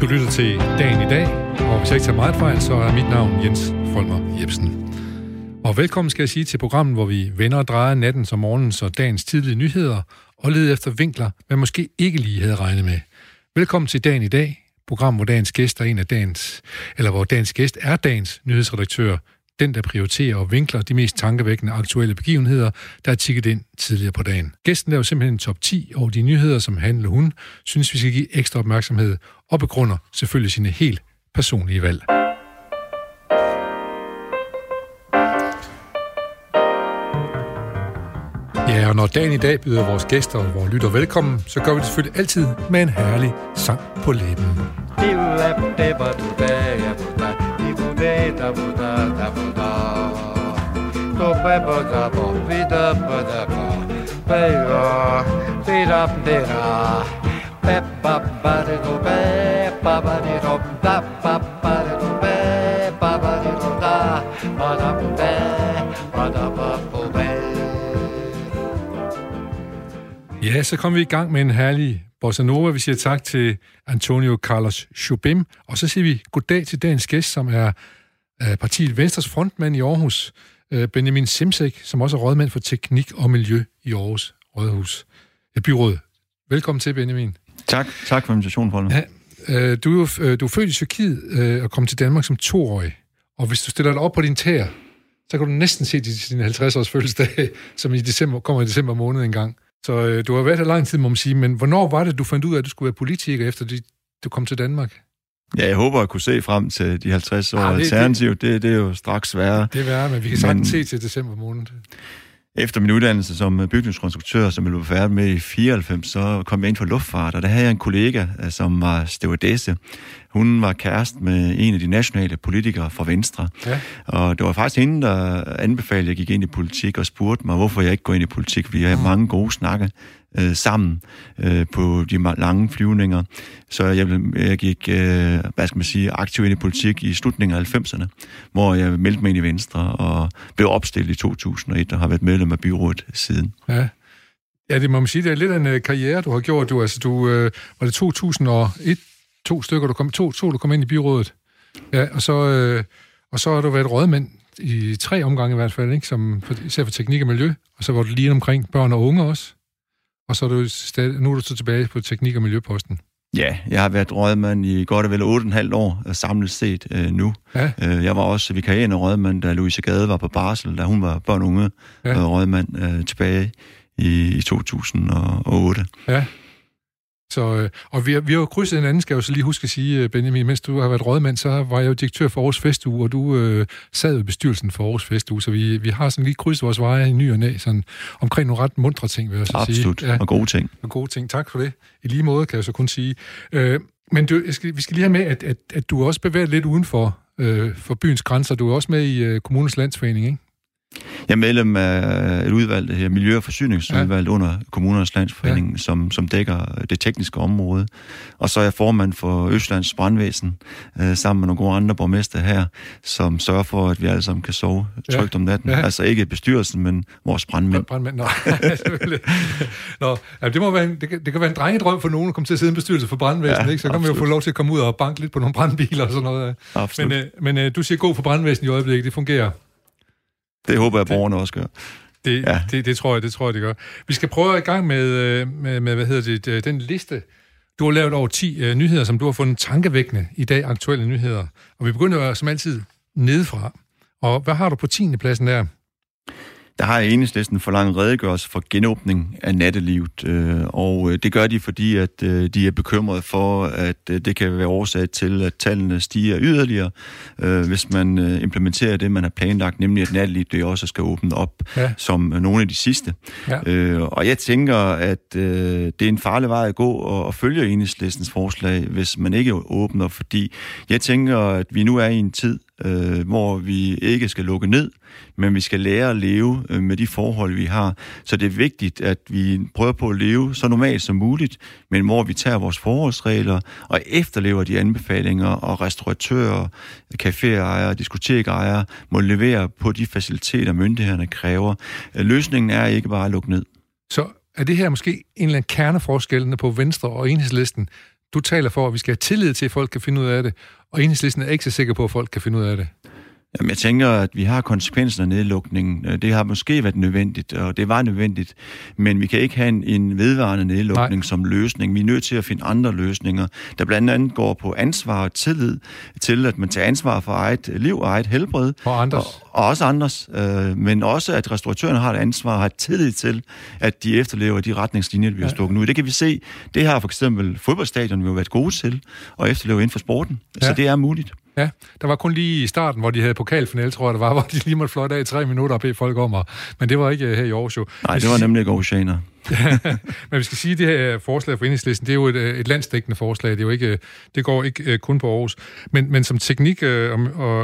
Du lytter til Dagen i dag, og hvis jeg ikke tager meget fejl, så er mit navn Jens Folmer Jebsen. Og velkommen skal jeg sige til programmet, hvor vi vender og drejer natten som morgens og dagens tidlige nyheder, og leder efter vinkler, man måske ikke lige havde regnet med. Velkommen til Dagen i dag, program, hvor dagens gæst er en af dagens, eller hvor dagens gæst er dagens nyhedsredaktør, den, der prioriterer og vinkler de mest tankevækkende aktuelle begivenheder, der er tikket ind tidligere på dagen. Gæsten laver simpelthen en top 10 over de nyheder, som han eller hun synes, vi skal give ekstra opmærksomhed, og begrunder selvfølgelig sine helt personlige valg. Ja, og når dagen i dag byder vores gæster og vores lytter velkommen, så gør vi det selvfølgelig altid med en herlig sang på læben. be da bu da da bu da to be bo da bo be da ba da ba be ra be da be ra be ba ba de do be ba ba de do da ba Ja, så kom vi i gang med en herlig Bossa Nova. Vi siger tak til Antonio Carlos Jobim, og så siger vi goddag til dagens gæst, som er partiet Venstres frontmand i Aarhus, uh, Benjamin Simsek, som også er rådmand for teknik og miljø i Aarhus Rådhus. Ja, byråd. Velkommen til, Benjamin. Tak. Tak for invitationen, Paul. Ja, uh, du, er, uh, du er født i Tyrkiet og kom til Danmark som toårig, og hvis du stiller dig op på din tæer, så kan du næsten se din 50-års fødselsdag, som i december, kommer i december måned engang. Så øh, du har været her lang tid, må man sige, men hvornår var det, du fandt ud af, at du skulle være politiker, efter de, du kom til Danmark? Ja, jeg håber at kunne se frem til de 50 år. Ja, det, alternativ, det, det, er jo straks sværere. Det er værre, men vi kan sagtens se til december måned. Efter min uddannelse som bygningskonstruktør, som jeg blev færdig med i 94, så kom jeg ind for luftfart, og der havde jeg en kollega, som var stewardesse. Hun var kæreste med en af de nationale politikere fra Venstre. Ja. Og det var faktisk hende, der anbefalede, at jeg gik ind i politik og spurgte mig, hvorfor jeg ikke går ind i politik, fordi jeg har mange gode snakke øh, sammen øh, på de lange flyvninger. Så jeg, jeg gik, øh, hvad skal man sige, aktiv ind i politik i slutningen af 90'erne, hvor jeg meldte mig ind i Venstre og blev opstillet i 2001 og har været medlem af byrådet siden. Ja. Ja, det må man sige, det er lidt en øh, karriere, du har gjort. Du, altså, du, øh, var det 2001, to stykker, du kom, to, to, du kom ind i byrådet. Ja, og så, øh, og så har du været rådmand i tre omgange i hvert fald, ikke? Som, især for teknik og miljø, og så var du lige omkring børn og unge også. Og så er du stadig, nu er du så tilbage på teknik- og miljøposten. Ja, jeg har været rådmand i godt og vel 8,5 år øh, samlet set øh, nu. Ja. Øh, jeg var også vikarierende rådmand, da Louise Gade var på barsel, da hun var børn og unge ja. rådmand øh, tilbage i, i 2008. Ja. Så, øh, og vi har, vi har jo krydset anden, skal jeg jo så lige huske at sige, øh, Benjamin, mens du har været rådmand, så var jeg jo direktør for Aarhus Festuge, og du øh, sad i bestyrelsen for Aarhus Festuge, så vi, vi har sådan lige krydset vores veje i ny og næ, sådan omkring nogle ret mundre ting, vil jeg så Absolut. sige. Absolut, ja, og gode ting. Og gode ting, tak for det. I lige måde, kan jeg så kun sige. Øh, men du, skal, vi skal lige have med, at, at, at du også bevæger lidt uden for, øh, for byens grænser. Du er også med i øh, kommunens landsforening, ikke? Jeg er medlem af et udvalg, det her Miljø- og Forsyningsudvalg ja. under Kommunernes Landsforening, ja. som, som dækker det tekniske område. Og så er jeg formand for Østlands Brandvæsen, øh, sammen med nogle gode andre borgmester her, som sørger for, at vi alle sammen kan sove trygt ja. om natten. Ja. Altså ikke bestyrelsen, men vores brandmænd. Brandmænd, nå. nå ja, det, må være, det, kan, det kan være en drengedrøm for nogen at komme til at sidde i en bestyrelse for brandvæsen, ja, ikke? så kan man jo få lov til at komme ud og banke lidt på nogle brandbiler og sådan noget. Absolut. Men, øh, men øh, du siger god for brandvæsen i øjeblikket, det fungerer. Det håber jeg, at borgerne også gør. Det, ja. det, det, tror jeg, det tror jeg, det gør. Vi skal prøve at i gang med, øh, med, med hvad hedder det, den liste. Du har lavet over 10 uh, nyheder, som du har fundet tankevækkende i dag, aktuelle nyheder. Og vi begynder som altid nedefra. Og hvad har du på 10. pladsen der? Der har enhedslisten for lang redegørelse for genåbning af nattelivet, øh, og øh, det gør de, fordi at øh, de er bekymrede for, at det kan være årsag til, at tallene stiger yderligere, hvis man implementerer det, man har planlagt, nemlig at nattelivet det også skal åbne op ja. som nogle af de sidste. Ja. Og jeg tænker, at det er en farlig vej at gå og følge enhedslistens forslag, hvis man ikke åbner, fordi jeg tænker, at vi nu er i en tid, øh, hvor vi ikke skal lukke ned, men vi skal lære at leve øh, med de forhold, vi har. Så det er vigtigt, at vi prøver på at leve så normalt som muligt, men hvor vi tager vores forholdsregler og efterlever de anbefalinger, og restauratører, caféejere, diskotekejere må levere på de faciliteter, myndighederne kræver. Løsningen er ikke bare at lukke ned. Så er det her måske en eller anden kerneforskellende på Venstre og Enhedslisten? Du taler for, at vi skal have tillid til, at folk kan finde ud af det, og enhedslisten er ikke så sikker på, at folk kan finde ud af det. Jamen, jeg tænker, at vi har konsekvensen af nedlukningen. Øh, det har måske været nødvendigt, og det var nødvendigt, men vi kan ikke have en, en vedvarende nedlukning Nej. som løsning. Vi er nødt til at finde andre løsninger, der blandt andet går på ansvar og tillid til, at man tager ansvar for eget liv og eget helbred. Og andres. Og, og også andres, øh, men også at restauratørerne har et ansvar og har tillid til, at de efterlever de retningslinjer, vi har stukket nu. Det kan vi se. Det har for eksempel fodboldstadion jo været gode til at efterleve inden for sporten. Ja. Så det er muligt. Ja, der var kun lige i starten, hvor de havde pokalfinale, tror jeg det var, hvor de lige måtte fløjte af i tre minutter og bede folk om, og, men det var ikke øh, her i Aarhus jo. Nej, det var nemlig ikke Aarhusianer. men vi skal sige, at det her forslag for enhedslisten, det er jo et, øh, et landstækkende forslag. Det, er jo ikke, det går ikke øh, kun på Aarhus. Men, men som teknik og, og,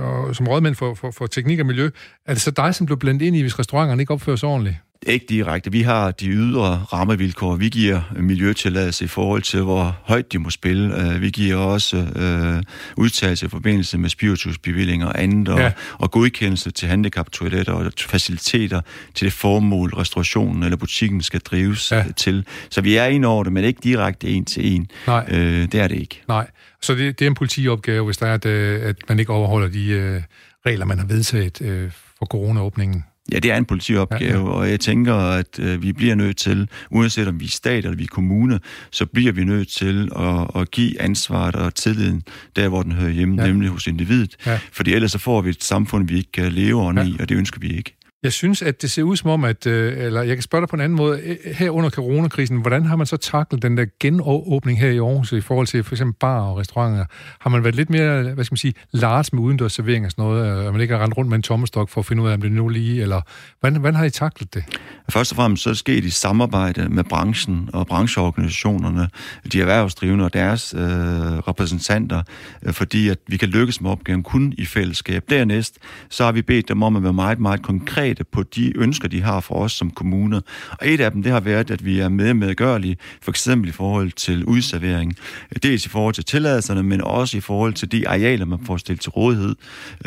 og som rådmænd for, for, for teknik og miljø, er det så dig, som blev blandet ind i, hvis restauranterne ikke opfører sig ordentligt? Ikke direkte. Vi har de ydre rammevilkår. Vi giver miljøtilladelse i forhold til, hvor højt de må spille. Øh, vi giver også øh, udtalelse i forbindelse med spiritusbevillinger og andet, og, ja. og godkendelse til handicaptoiletter og faciliteter til det formål, restaurationen eller butikken skal drives ja. til. Så vi er ind over det, men ikke direkte en til en. Nej. Øh, det er det ikke. Nej. Så det, det er en politiopgave, hvis der er, at, øh, at man ikke overholder de øh, regler, man har vedtaget øh, for coronaåbningen? Ja, det er en politiopgave, ja, ja. og jeg tænker, at øh, vi bliver nødt til, uanset om vi er stat eller vi er kommune, så bliver vi nødt til at, at give ansvaret og tilliden der, hvor den hører hjemme, ja. nemlig hos individet. Ja. Fordi ellers så får vi et samfund, vi ikke kan leve under ja. i, og det ønsker vi ikke. Jeg synes, at det ser ud som om, at, øh, eller jeg kan spørge dig på en anden måde, her under coronakrisen, hvordan har man så taklet den der genåbning her i Aarhus i forhold til for eksempel bar og restauranter? Har man været lidt mere, hvad skal man sige, large med udendørs servering og sådan noget, og øh, man ikke har rendt rundt med en tommestok for at finde ud af, om det nu lige, eller hvordan, hvordan har I taklet det? Først og fremmest så er det sket i samarbejde med branchen og brancheorganisationerne, de erhvervsdrivende og deres øh, repræsentanter, øh, fordi at vi kan lykkes med opgaven kun i fællesskab. Dernæst så har vi bedt dem om at være meget, meget konkret konkrete på de ønsker, de har for os som kommune. Og et af dem, det har været, at vi er med medgørlige, for eksempel i forhold til udservering. Dels i forhold til tilladelserne, men også i forhold til de arealer, man får stillet til rådighed.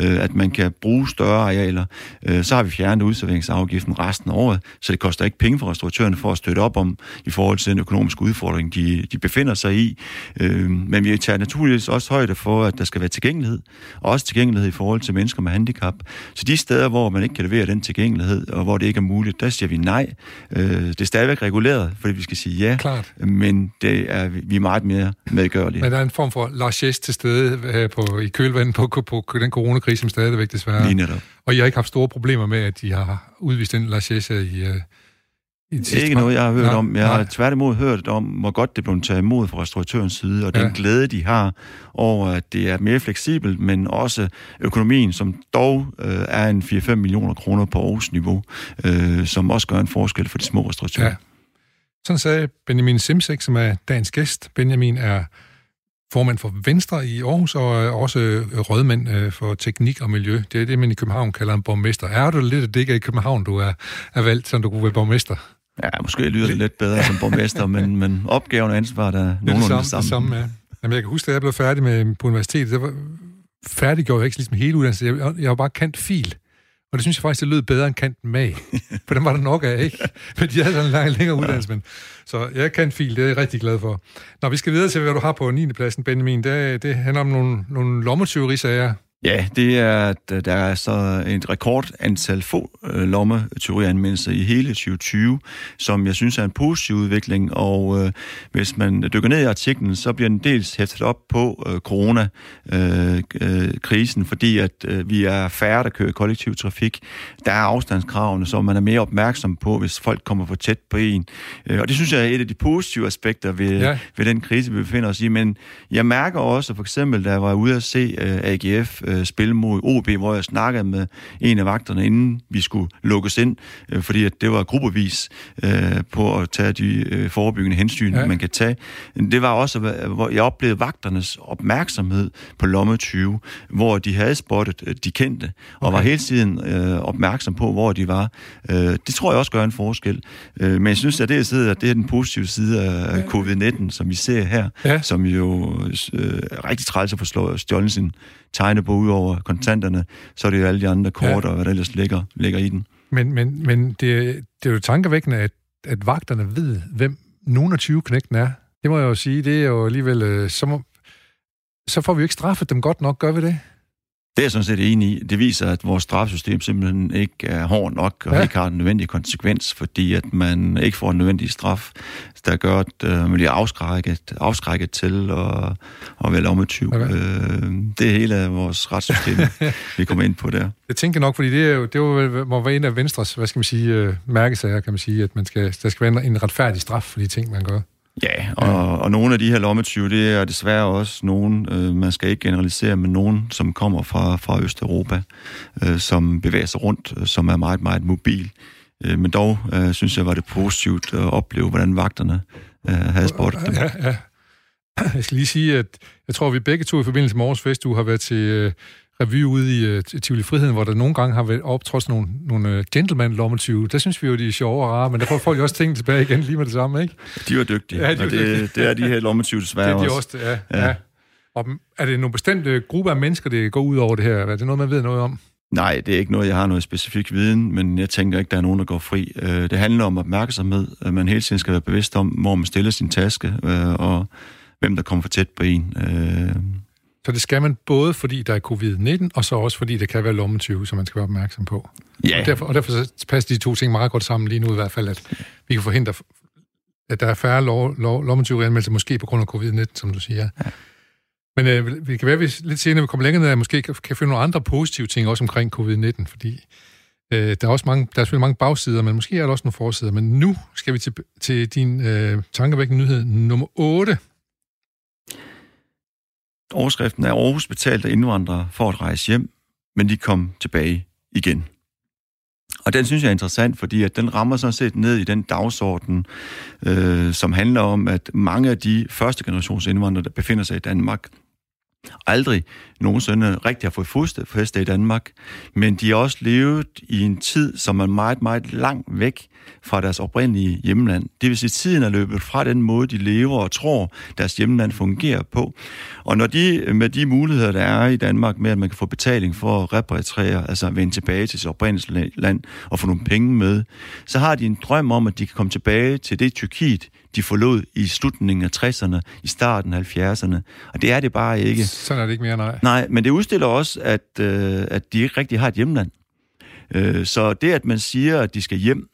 Øh, at man kan bruge større arealer. Øh, så har vi fjernet udserveringsafgiften resten af året, så det koster ikke penge for restauratørerne for at støtte op om i forhold til den økonomiske udfordring, de, de befinder sig i. Øh, men vi tager naturligvis også højde for, at der skal være tilgængelighed, og også tilgængelighed i forhold til mennesker med handicap. Så de steder, hvor man ikke kan levere den tilgængelighed, og hvor det ikke er muligt, der siger vi nej. Øh, det er stadigvæk reguleret, fordi vi skal sige ja, Klart. men det er vi er meget mere medgørlige. Men der er en form for largesse til stede øh, på, i kølvandet på, på, på den coronakrise, som stadigvæk desværre. Lige netop. Og I har ikke haft store problemer med, at de har udvist den largesse i, øh, det er ikke noget, jeg har hørt nej, om. Jeg nej. har tværtimod hørt om, hvor godt det blev taget imod fra restauratørens side, og ja. den glæde, de har over, at det er mere fleksibelt, men også økonomien, som dog øh, er en 4-5 millioner kroner på Aarhus niveau, øh, som også gør en forskel for de små restauratører. Ja. Sådan sagde Benjamin Simsek, som er dagens gæst. Benjamin er formand for Venstre i Aarhus, og også rådmand øh, for teknik og miljø. Det er det, man i København kalder en borgmester. Er du lidt af det ikke i København, du er, er valgt, som du kunne være borgmester? Ja, måske lyder det lidt bedre som borgmester, men, men opgaven og ansvaret er nogenlunde det samme. Det samme ja. Jamen, jeg kan huske, da jeg blev færdig med, på universitetet, det var, færdiggjorde jeg ikke ligesom hele uddannelsen. Jeg, jeg var bare kant fil. Og det synes jeg faktisk, det lød bedre end kant mag. For den var der nok af, ikke? Men de havde sådan en lang, længere uddannelse. Men, så jeg kan fil, det er jeg rigtig glad for. Når vi skal videre til, hvad du har på 9. pladsen, Benjamin, det, det handler om nogle, nogle lommetyverisager, Ja, det er, at der er så et rekordantal få øh, lommetyverianmeldelser i hele 2020, som jeg synes er en positiv udvikling, og øh, hvis man dykker ned i artiklen, så bliver den dels hæftet op på øh, coronakrisen, øh, øh, fordi at øh, vi er færre, der kører kollektiv trafik. Der er afstandskravene, så man er mere opmærksom på, hvis folk kommer for tæt på en. Øh, og det synes jeg er et af de positive aspekter ved, ja. ved den krise, vi befinder os i. Men jeg mærker også, for eksempel, da jeg var ude at se øh, AGF øh, spille mod OB, hvor jeg snakkede med en af vagterne, inden vi skulle lukkes ind, øh, fordi at det var gruppevis øh, på at tage de øh, forebyggende hensyn, ja. man kan tage. Det var også, hvor jeg oplevede vagternes opmærksomhed på lomme 20, hvor de havde spottet øh, de kendte, og okay. var hele tiden øh, opmærksom på, hvor de var. Øh, det tror jeg også gør en forskel. Øh, men jeg synes, at det, jeg sidder, det er den positive side af ja. covid-19, som vi ser her, ja. som jo øh, rigtig træls at få stjålet sin tegnebog ud over kontanterne, så er det jo alle de andre kort ja. og hvad der ellers ligger, ligger i den. Men, men, men det, det er jo tankevækkende, at, at vagterne ved, hvem nogen af 20 knægten er. Det må jeg jo sige, det er jo alligevel... Øh, så, må, så får vi jo ikke straffet dem godt nok, gør vi det? Det er jeg sådan set enig i. Det viser, at vores straffesystem simpelthen ikke er hård nok og ja. ikke har den nødvendige konsekvens, fordi at man ikke får en nødvendig straf, der gør, at uh, man bliver afskrækket, afskrækket til at, at være lommetyv. Okay. Uh, det er hele vores retssystem, vi kommer ind på der. Jeg tænker nok, fordi det, er jo, det jo, må være en af Venstres, hvad skal man sige, uh, mærkesager, kan man sige, at man skal, der skal være en retfærdig straf for de ting, man gør. Ja, og, ja. og nogle af de her lommetyve, det er desværre også nogen, øh, man skal ikke generalisere, men nogen, som kommer fra, fra Østeuropa, øh, som bevæger sig rundt, øh, som er meget, meget mobil. Øh, men dog øh, synes jeg, var det positivt at opleve, hvordan vagterne øh, havde spurgt dem. Ja, ja. Jeg skal lige sige, at jeg tror, at vi begge to i forbindelse med Aarhus Festuge har været til øh, revy ude i uh, Tivoli Friheden, hvor der nogle gange har været optrådt nogle, nogle uh, gentleman lommetyve. Der synes vi jo, de er sjove og rare, men der får folk jo også tingene tilbage igen lige med det samme, ikke? De var dygtige, ja, de var og det, dygtige. det er de her lommetyve desværre det er de også. også ja, ja. ja. Og er det nogle bestemte grupper af mennesker, det går ud over det her? Er det noget, man ved noget om? Nej, det er ikke noget, jeg har noget specifik viden, men jeg tænker ikke, der er nogen, der går fri. Det handler om opmærksomhed. at Man hele tiden skal være bevidst om, hvor man stiller sin taske, og hvem der kommer for tæt på en. Så det skal man både, fordi der er covid-19, og så også, fordi det kan være lommetyve, som man skal være opmærksom på. Ja. Og derfor, og derfor passer de to ting meget godt sammen lige nu i hvert fald, at vi kan forhindre, at der er færre lo- lo- lommetyve-anmeldelser, måske på grund af covid-19, som du siger. Ja. Men øh, vi kan være, at vi lidt senere vi kommer længere ned, at måske kan, kan finde nogle andre positive ting også omkring covid-19, fordi øh, der er også mange, der er selvfølgelig mange bagsider, men måske er der også nogle forsider. Men nu skal vi til, til din øh, tankevækkende nyhed nummer 8, Overskriften er Aarhus betalte indvandrere for at rejse hjem, men de kom tilbage igen. Og den synes jeg er interessant, fordi at den rammer sådan set ned i den dagsorden, øh, som handler om, at mange af de første generations indvandrere, der befinder sig i Danmark, aldrig nogensinde rigtig har fået fodfæste i Danmark, men de har også levet i en tid, som er meget, meget langt væk fra deres oprindelige hjemland. Det vil sige, at tiden er løbet fra den måde, de lever og tror, deres hjemland fungerer på. Og når de med de muligheder, der er i Danmark, med at man kan få betaling for at repatriere, altså vende tilbage til sit oprindelige land og få nogle penge med, så har de en drøm om, at de kan komme tilbage til det Tyrkiet, de forlod i slutningen af 60'erne, i starten af 70'erne. Og det er det bare ikke. Sådan er det ikke mere, nej. Nej, men det udstiller også, at, øh, at de ikke rigtig har et hjemland. Øh, så det, at man siger, at de skal hjem,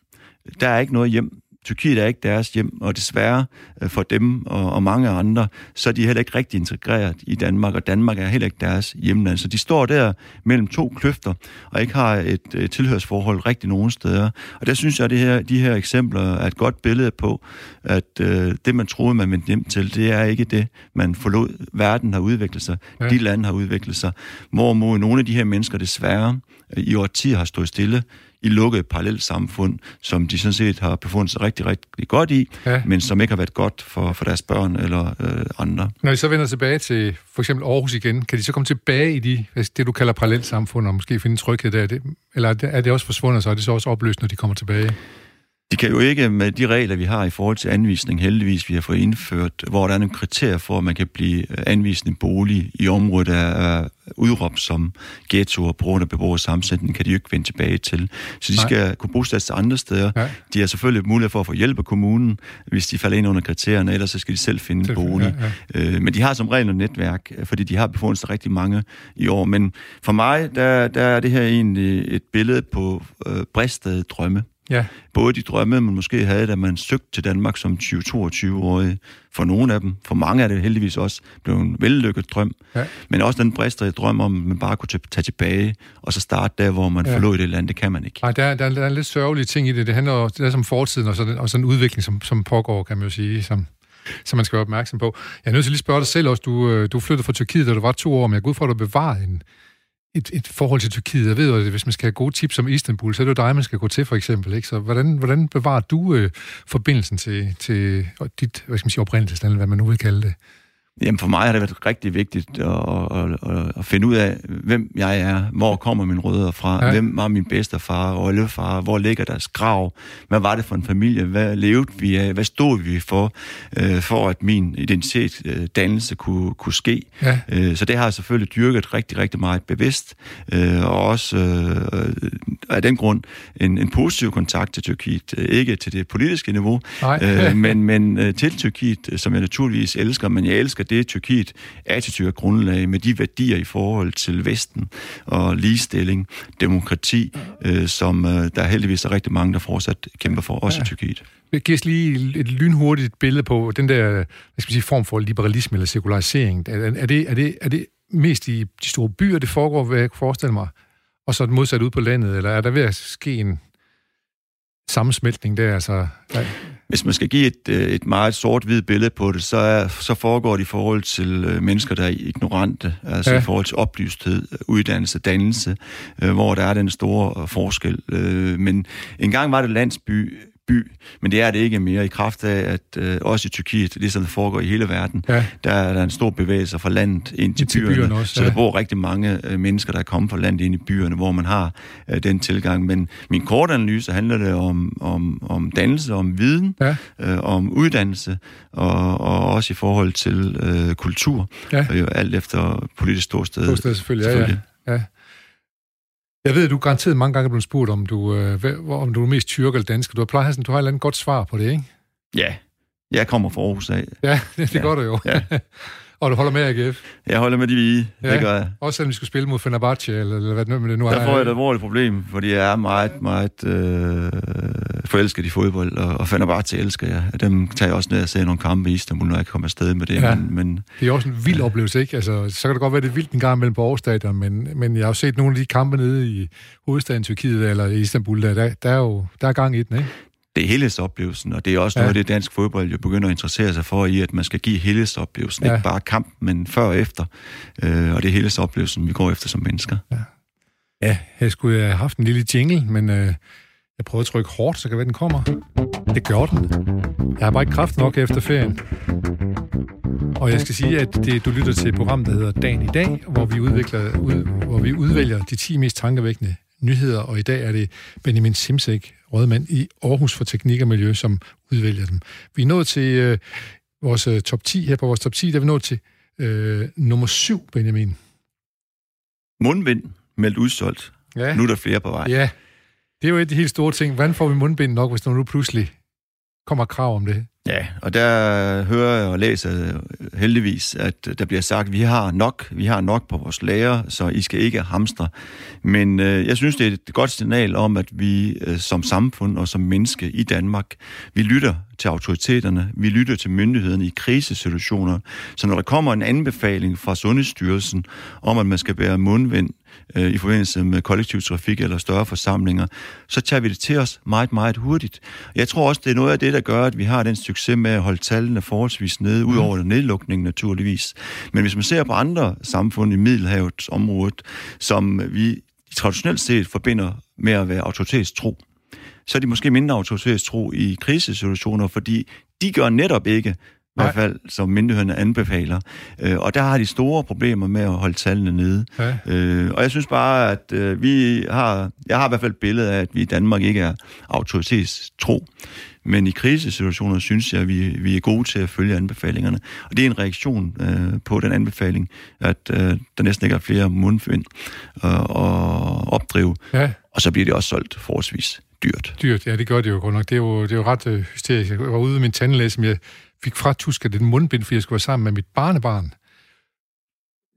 der er ikke noget hjem. Tyrkiet er ikke deres hjem, og desværre øh, for dem og, og mange andre, så er de heller ikke rigtig integreret i Danmark, og Danmark er heller ikke deres hjemland. Så de står der mellem to kløfter, og ikke har et, et tilhørsforhold rigtig nogen steder. Og der synes jeg, at det her, de her eksempler er et godt billede på, at øh, det, man troede, man vendte hjem til, det er ikke det, man forlod. Verden har udviklet sig, ja. de lande har udviklet sig. Hvorimod nogle af de her mennesker desværre øh, i årtier har stået stille, i lukkede parallelsamfund, som de sådan set har befundet sig rigtig, rigtig godt i, ja. men som ikke har været godt for, for deres børn eller øh, andre. Når de så vender tilbage til for eksempel Aarhus igen, kan de så komme tilbage i de, det, du kalder parallelsamfund, og måske finde tryghed der? Det, eller er det også forsvundet, så er det så også opløst, når de kommer tilbage? De kan jo ikke med de regler, vi har i forhold til anvisning, heldigvis vi har fået indført, hvor der er nogle kriterier for, at man kan blive anvist en bolig i området, der er udråbt som ghettoer på grund af beboers sammensætning, kan de jo ikke vende tilbage til. Så de Nej. skal kunne bosætte sig andre steder. Nej. De har selvfølgelig mulighed for at få hjælp af kommunen, hvis de falder ind under kriterierne, ellers så skal de selv finde en bolig. Ja, ja. Øh, men de har som regel et netværk, fordi de har befundet sig rigtig mange i år. Men for mig, der, der er det her egentlig et billede på øh, bristede drømme. Ja. Både de drømme, man måske havde, da man søgte til Danmark som 20-22-årig. For nogle af dem, for mange er det heldigvis også blevet en vellykket drøm. Ja. Men også den bristede drøm om, at man bare kunne tage tilbage, og så starte der, hvor man ja. forlod det land. Det kan man ikke. Nej, der, der, der er lidt sørgelig ting i det. Det handler om, det er som fortiden, og sådan, og sådan en udvikling, som, som pågår, kan man jo sige, som, som man skal være opmærksom på. Jeg er nødt til lige at spørge dig selv også. Du, øh, du flyttede fra Tyrkiet, da du var to år, men jeg går ud fra, at du bevarede en, et, et forhold til Tyrkiet. Jeg ved jo, at hvis man skal have gode tips om Istanbul, så er det jo dig, man skal gå til, for eksempel. Ikke? Så hvordan, hvordan bevarer du øh, forbindelsen til, til dit hvad skal man sige, oprindelsesland, hvad man nu vil kalde det? Jamen for mig har det været rigtig vigtigt at, at, at finde ud af, hvem jeg er, hvor kommer mine rødder fra, ja. hvem var min bedstefar og oldefar, hvor ligger deres grav, hvad var det for en familie, hvad levede vi af, hvad stod vi for, øh, for at min identitet, øh, kunne, kunne ske. Ja. Øh, så det har jeg selvfølgelig dyrket rigtig, rigtig meget bevidst, øh, og også øh, af den grund en, en positiv kontakt til Tyrkiet, ikke til det politiske niveau, øh, men, men øh, til Tyrkiet, som jeg naturligvis elsker, men jeg elsker det, Tyrkiet attitude grundlag med de værdier i forhold til Vesten og ligestilling, demokrati, øh, som øh, der heldigvis er rigtig mange, der fortsat kæmper for, også ja. i Tyrkiet. Giv os lige et lynhurtigt billede på den der hvad skal man sige, form for liberalisme eller sekularisering. Er, er, det, er, det, er det mest i de store byer, det foregår, hvad jeg kan forestille mig, og så det modsat ud på landet, eller er der ved at ske en sammensmeltning der? Altså. Hvis man skal give et, øh, et meget sort-hvidt billede på det, så, er, så foregår det i forhold til øh, mennesker, der er ignorante, altså ja. i forhold til oplysthed, uddannelse, dannelse, øh, hvor der er den store forskel. Men engang var det landsby, by, men det er det ikke mere i kraft af, at øh, også i Tyrkiet, ligesom det foregår i hele verden, ja. der er der en stor bevægelse fra landet ind til, til byerne. byerne også, så ja. der bor rigtig mange øh, mennesker, der er kommet fra landet ind i byerne, hvor man har øh, den tilgang. Men min korte analyse handler det om, om, om dannelse, om viden, ja. øh, om uddannelse, og, og også i forhold til øh, kultur, ja. og jo alt efter politisk storsted. Storsted selvfølgelig, selvfølgelig. ja. ja. Jeg ved, at du garanteret mange gange er blevet spurgt, om du, øh, om du er mest tyrk eller dansk. Du har, plejer, du har et eller andet godt svar på det, ikke? Ja, jeg kommer fra Aarhus af. Ja, det, det ja. gør du jo. Ja. Og du holder med AGF? Jeg holder med de hvide, ja, det gør jeg. Også selvom vi skulle spille mod Fenerbahce, eller, eller hvad det nu er. Der får jeg et alvorligt problem, fordi jeg er meget, meget øh, forelsket i fodbold, og, og Fenerbahce elsker jeg. Dem tager jeg også ned og ser nogle kampe i Istanbul, når jeg kommer afsted med det. Ja, men, men, det er også en vild ja. oplevelse, ikke? Altså, så kan det godt være, det er vildt en gang mellem på Aarhus men, men jeg har jo set nogle af de kampe nede i hovedstaden Tyrkiet, eller i Istanbul, der, der, der er jo der er gang i den, ikke? Det er helhedsoplevelsen, og det er også noget det, dansk fodbold jo begynder at interessere sig for, i at man skal give helhedsoplevelsen, ja. ikke bare kamp, men før og efter. Øh, og det er helhedsoplevelsen, vi går efter som mennesker. Ja, ja jeg skulle have haft en lille jingle, men øh, jeg prøvede at trykke hårdt, så kan være, den kommer. Det gør den. Jeg har bare ikke kraft nok efter ferien. Og jeg skal sige, at det, du lytter til et program, der hedder Dagen i dag, hvor vi, udvikler, ud, hvor vi udvælger de 10 mest tankevækkende nyheder, og i dag er det Benjamin Simsek, rådmand i Aarhus for Teknik og Miljø, som udvælger dem. Vi er nået til øh, vores øh, top 10, her på vores top 10, der er vi nået til øh, nummer 7, Benjamin. Mundbind meldt udsolgt. Ja. Nu er der flere på vej. Ja, det er jo et af de helt store ting. Hvordan får vi mundbind nok, hvis der nu pludselig kommer krav om det? Ja, og der hører jeg og læser øh, heldigvis, at øh, der bliver sagt, at vi har nok, vi har nok på vores lager, så I skal ikke hamstre. Men øh, jeg synes, det er et godt signal om, at vi øh, som samfund og som menneske i Danmark, vi lytter til autoriteterne, vi lytter til myndighederne i krisesituationer. Så når der kommer en anbefaling fra Sundhedsstyrelsen om, at man skal bære mundvind øh, i forbindelse med kollektiv trafik eller større forsamlinger, så tager vi det til os meget, meget hurtigt. Jeg tror også, det er noget af det, der gør, at vi har den succes med at holde tallene forholdsvis nede, ud over mm. nedlukningen naturligvis. Men hvis man ser på andre samfund i Middelhavets område, som vi traditionelt set forbinder med at være autoritetstro, så er de måske mindre autoritetstro i krisesituationer, fordi de gør netop ikke, i hvert fald som myndighederne anbefaler. Øh, og der har de store problemer med at holde tallene nede. Ja. Øh, og jeg synes bare, at øh, vi har, jeg har i hvert fald et billede af, at vi i Danmark ikke er autoritetstro. Men i krisesituationer synes jeg, at vi, vi er gode til at følge anbefalingerne. Og det er en reaktion øh, på den anbefaling, at øh, der næsten ikke er flere mundfind øh, og opdrive. Ja. Og så bliver det også solgt forholdsvis dyrt. Dyrt, ja, det gør det jo godt nok. Det er jo, det er jo ret øh, hysterisk. Jeg var ude med min tandlæge, som jeg fik fra Tusk, den mundbind, fordi jeg skulle være sammen med mit barnebarn.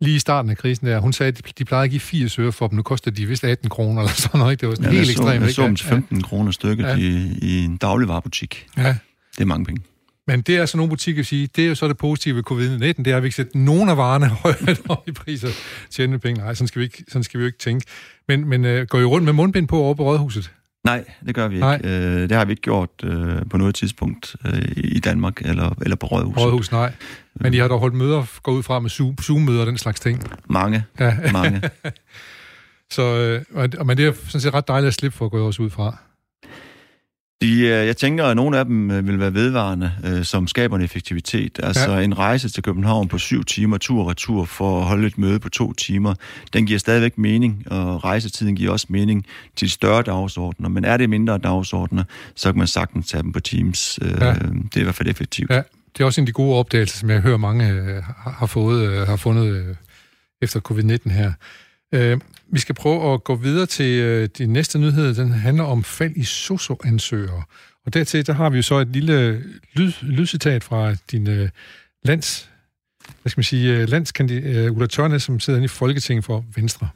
Lige i starten af krisen der, hun sagde, at de plejede at give 80 øre for dem. Nu koster de vist 18 kroner eller sådan noget. Ikke? Det var sådan ja, helt så, ekstremt. Jeg så dem 15 ja. kroner stykket ja. i, i en dagligvarerbutik. Ja. Det er mange penge. Men det er altså nogle butikker, sige, det er jo så det positive ved covid-19, det er, at vi ikke sætte nogen af varerne højere op i priser tjene penge. Nej, sådan skal vi ikke, sådan skal vi jo ikke tænke. Men, men uh, går I rundt med mundbind på over på Rådhuset? Nej, det gør vi ikke. Nej. Øh, det har vi ikke gjort øh, på noget tidspunkt øh, i Danmark eller, eller på Rådhuset. Rådhus, nej. Men I har dog holdt møder, går ud fra med Zoom-møder og den slags ting? Mange, ja. mange. Så, øh, men det er sådan set ret dejligt at slippe for at gå også ud fra. De, jeg tænker, at nogle af dem øh, vil være vedvarende, øh, som skaber en effektivitet. Altså ja. en rejse til København på syv timer, tur og retur, for at holde et møde på to timer, den giver stadigvæk mening, og rejsetiden giver også mening til større dagsordner. Men er det mindre dagsordner, så kan man sagtens tage dem på Teams. Øh, ja. Det er i hvert fald effektivt. Ja, det er også en af de gode opdagelser, som jeg hører mange har, fået, har fundet efter covid-19 her. Øh, vi skal prøve at gå videre til øh, de næste nyheder. Den handler om fald i soso-ansøgere. Og dertil der har vi jo så et lille lyd, lydcitat fra din øh, lands, hvad skal man sige, øh, landskandidat øh, Ulla Tørnes, som sidder inde i Folketinget for Venstre.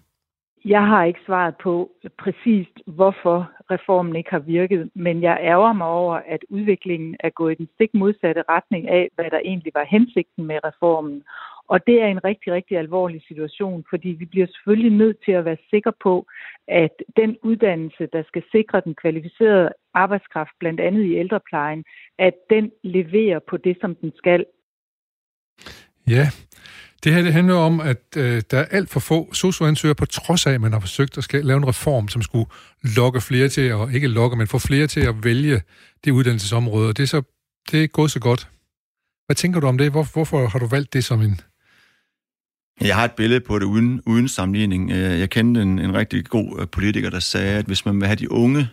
Jeg har ikke svaret på præcist, hvorfor reformen ikke har virket, men jeg ærger mig over, at udviklingen er gået i den stik modsatte retning af, hvad der egentlig var hensigten med reformen. Og det er en rigtig, rigtig alvorlig situation, fordi vi bliver selvfølgelig nødt til at være sikre på, at den uddannelse, der skal sikre den kvalificerede arbejdskraft, blandt andet i ældreplejen, at den leverer på det, som den skal. Ja, det her det handler om, at øh, der er alt for få socioansøgere, på trods af, at man har forsøgt at skal lave en reform, som skulle lokke flere til, og ikke lokke, men få flere til at vælge det uddannelsesområde. Og det er, så, det er gået så godt. Hvad tænker du om det? Hvor, hvorfor har du valgt det som en, jeg har et billede på det uden, uden sammenligning. Øh, jeg kendte en, en rigtig god øh, politiker, der sagde, at hvis man vil have de unge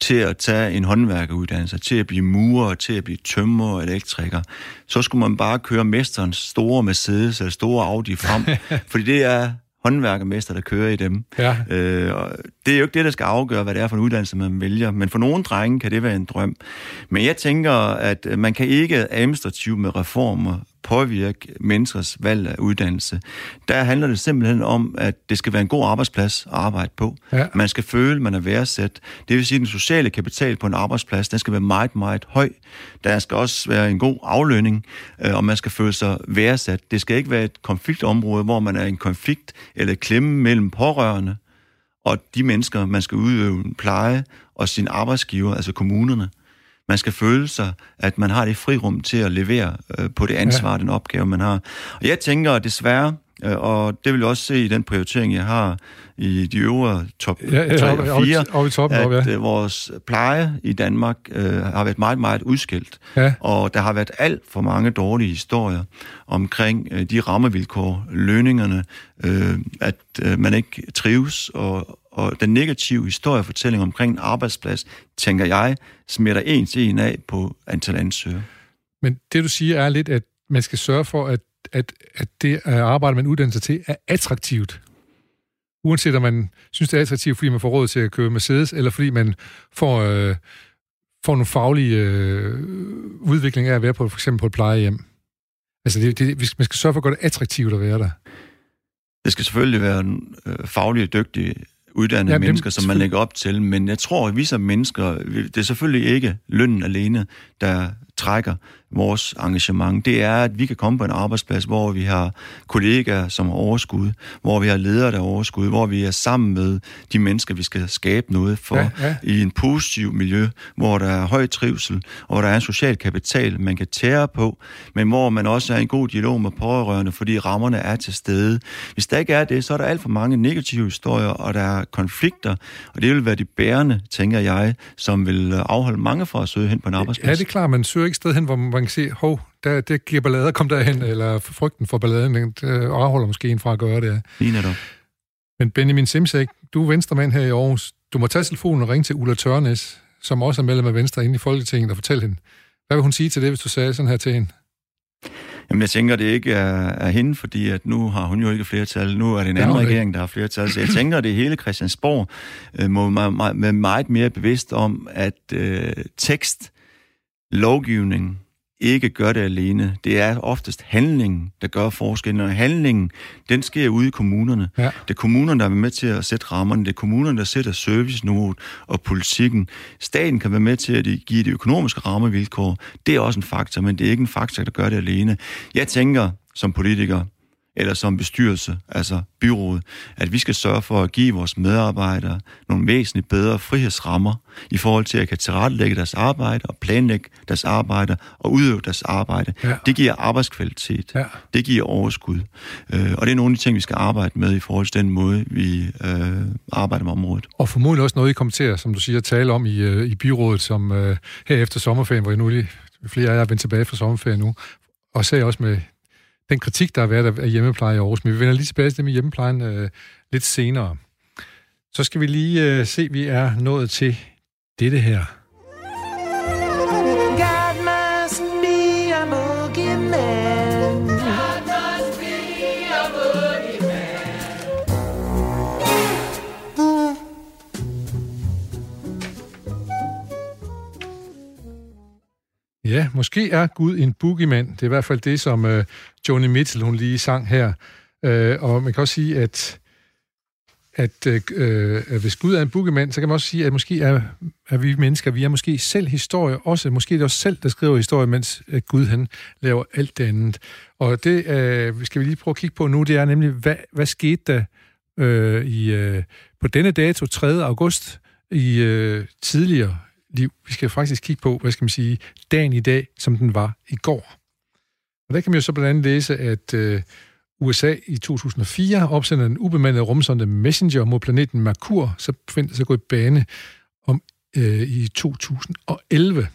til at tage en håndværkeruddannelse, til at blive murer, til at blive tømmer og elektriker, så skulle man bare køre mesterens store Mercedes eller store Audi frem, fordi det er håndværkermester, der kører i dem. Ja. Øh, og det er jo ikke det, der skal afgøre, hvad det er for en uddannelse, man vælger. Men for nogle drenge kan det være en drøm. Men jeg tænker, at man kan ikke administrativt med reformer påvirke menneskers valg af uddannelse. Der handler det simpelthen om, at det skal være en god arbejdsplads at arbejde på. Ja. Man skal føle, man er værdsat. Det vil sige, at den sociale kapital på en arbejdsplads, den skal være meget, meget høj. Der skal også være en god aflønning, øh, og man skal føle sig værdsat. Det skal ikke være et konfliktområde, hvor man er i en konflikt eller klemme mellem pårørende og de mennesker, man skal udøve pleje, og sin arbejdsgiver, altså kommunerne man skal føle sig, at man har det frirum til at levere øh, på det ansvar, ja. den opgave, man har. Og jeg tænker desværre, øh, og det vil jeg også se i den prioritering, jeg har i de øvre top ja, ja, 3 og 4, op, toppen, at op, ja. Øh, vores pleje i Danmark øh, har været meget, meget udskilt. Ja. Og der har været alt for mange dårlige historier omkring øh, de rammevilkår, lønningerne, øh, at øh, man ikke trives, og, og den negative historiefortælling omkring en arbejdsplads, tænker jeg, smitter en til en af på antal ansøgere. Men det du siger er lidt, at man skal sørge for, at, at, at det at arbejde, man uddanner sig til, er attraktivt. Uanset om man synes, det er attraktivt, fordi man får råd til at købe Mercedes, eller fordi man får, øh, får nogle faglige øh, udvikling af at være på for eksempel på et plejehjem. Altså, det, det, man skal sørge for at gøre det attraktivt at være der. Det skal selvfølgelig være en øh, faglig dygtig uddannede ja, mennesker, som man lægger op til. Men jeg tror, at vi som mennesker, det er selvfølgelig ikke lønnen alene, der trækker vores engagement, det er, at vi kan komme på en arbejdsplads, hvor vi har kollegaer, som har overskud, hvor vi har ledere, der har overskud, hvor vi er sammen med de mennesker, vi skal skabe noget for ja, ja. i en positiv miljø, hvor der er høj trivsel, og hvor der er en social kapital, man kan tære på, men hvor man også er i en god dialog med pårørende, fordi rammerne er til stede. Hvis der ikke er det, så er der alt for mange negative historier, og der er konflikter, og det vil være de bærende, tænker jeg, som vil afholde mange fra at søge hen på en arbejdsplads. Ja, det er klart, man søger ikke sted hen, hvor man kan se, hov, der, det giver ballade, kom derhen, eller frygten for balladen, det afholder måske en fra at gøre det. Lige netop. Men Benjamin Simsek, du er venstremand her i Aarhus. Du må tage telefonen og ringe til Ulla Tørnes, som også er medlem af Venstre inde i Folketinget, og fortælle hende. Hvad vil hun sige til det, hvis du sagde sådan her til hende? Jamen, jeg tænker, det ikke er, er hende, fordi at nu har hun jo ikke flertal. Nu er det en anden okay. regering, der har flertal. Så jeg tænker, at det hele Christiansborg øh, må være meget mere bevidst om, at øh, tekst, lovgivning, ikke gør det alene. Det er oftest handlingen, der gør forskellen, og handlingen, den sker ude i kommunerne. Ja. Det er kommunerne, der er med til at sætte rammerne, det er kommunerne, der sætter serviceniveauet og politikken. Staten kan være med til at give de økonomiske rammevilkår. Det er også en faktor, men det er ikke en faktor, der gør det alene. Jeg tænker som politiker, eller som bestyrelse, altså byrådet, at vi skal sørge for at give vores medarbejdere nogle væsentligt bedre frihedsrammer i forhold til at kan tilrettelægge deres arbejde og planlægge deres arbejde og udøve deres arbejde. Ja. Det giver arbejdskvalitet. Ja. Det giver overskud. Øh, og det er nogle af de ting, vi skal arbejde med i forhold til den måde, vi øh, arbejder med området. Og formodentlig også noget, I kommer til som du siger, at tale om i, øh, i byrådet, som øh, her efter sommerferien, hvor jeg nu lige, flere af jer er vendt tilbage fra sommerferien nu, og ser også med den kritik, der har været af hjemmepleje i Aarhus. Men vi vender lige tilbage til det med hjemmeplejen øh, lidt senere. Så skal vi lige øh, se, vi er nået til dette her. Ja, måske er Gud en boogeyman. Det er i hvert fald det, som øh, Joni Mitchell hun lige sang her. Øh, og man kan også sige, at at øh, øh hvis Gud er en boogeyman, så kan man også sige, at måske er, er vi mennesker, vi er måske selv historie også. Måske er det os selv, der skriver historie, mens øh, Gud han laver alt det andet. Og det øh, skal vi lige prøve at kigge på nu, det er nemlig, hvad, hvad skete der øh, i, øh, på denne dato, 3. august, i øh, tidligere liv. Vi skal faktisk kigge på, hvad skal man sige, dagen i dag, som den var i går. Og der kan man jo så blandt andet læse, at øh, USA i 2004 opsender en ubemandede rumsonde Messenger mod planeten Merkur, så finder sig gå i bane om øh, i 2011.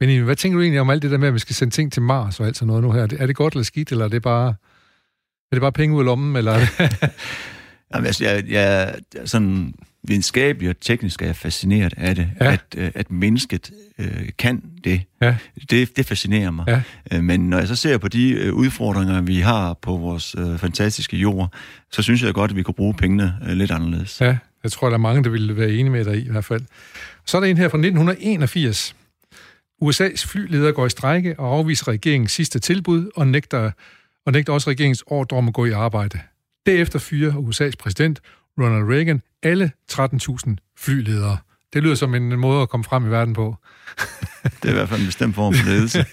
Men hvad tænker du egentlig om alt det der med, at vi skal sende ting til Mars og alt sådan noget nu her? Er det godt eller skidt, eller er det bare, er det bare penge ud af lommen? Eller? Jamen, altså, jeg, jeg, sådan videnskabeligt og teknisk er jeg fascineret af det, ja. at, øh, at mennesket øh, kan det. Ja. det. Det fascinerer mig. Ja. Øh, men når jeg så ser på de øh, udfordringer, vi har på vores øh, fantastiske jord, så synes jeg godt, at vi kunne bruge pengene øh, lidt anderledes. Ja, jeg tror, der er mange, der vil være enige med dig i, i hvert fald. Så er der en her fra 1981. USA's flyleder går i strække og afviser regeringens sidste tilbud og nægter, og nægter også regeringens ordre om at gå i arbejde. Derefter fyrer USA's præsident Ronald Reagan alle 13.000 flyledere. Det lyder som en måde at komme frem i verden på. det er i hvert fald en bestemt form for ledelse.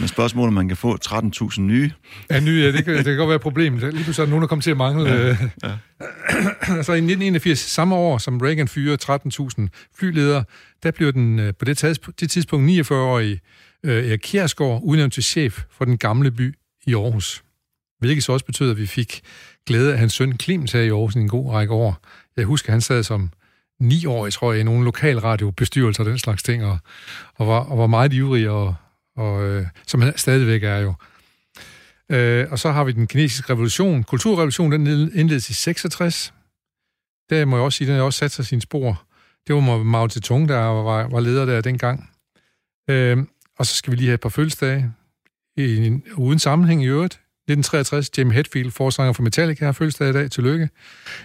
Men spørgsmålet om man kan få 13.000 nye. Ja, nye, ja, det kan, det kan godt være et problem. Lige pludselig er nogen, der kommer til at mangle. Ja, øh. ja. altså i 1981, samme år, som Reagan fyrer 13.000 flyledere, der blev den øh, på det, det tidspunkt 49-årige øh, Erik Kjærsgaard udnævnt til chef for den gamle by i Aarhus. Hvilket så også betød, at vi fik glæde af hans søn Clemens her i Aarhus i en god række år. Jeg husker, han sad som ni år, tror jeg, i nogle lokalradiobestyrelser og den slags ting, og, og, var, og var meget ivrig, og, og, øh, som han stadigvæk er jo. Øh, og så har vi den kinesiske revolution. Kulturrevolutionen, den indledes i 66. Der må jeg også sige, den har også sat sig sine spor. Det var Mao Zedong, der var, var leder der dengang. Øh, og så skal vi lige have et par fødselsdage, i, uden sammenhæng i øvrigt. 1963, Jim Hetfield, forsanger for Metallica, har fødselsdag i dag. Tillykke.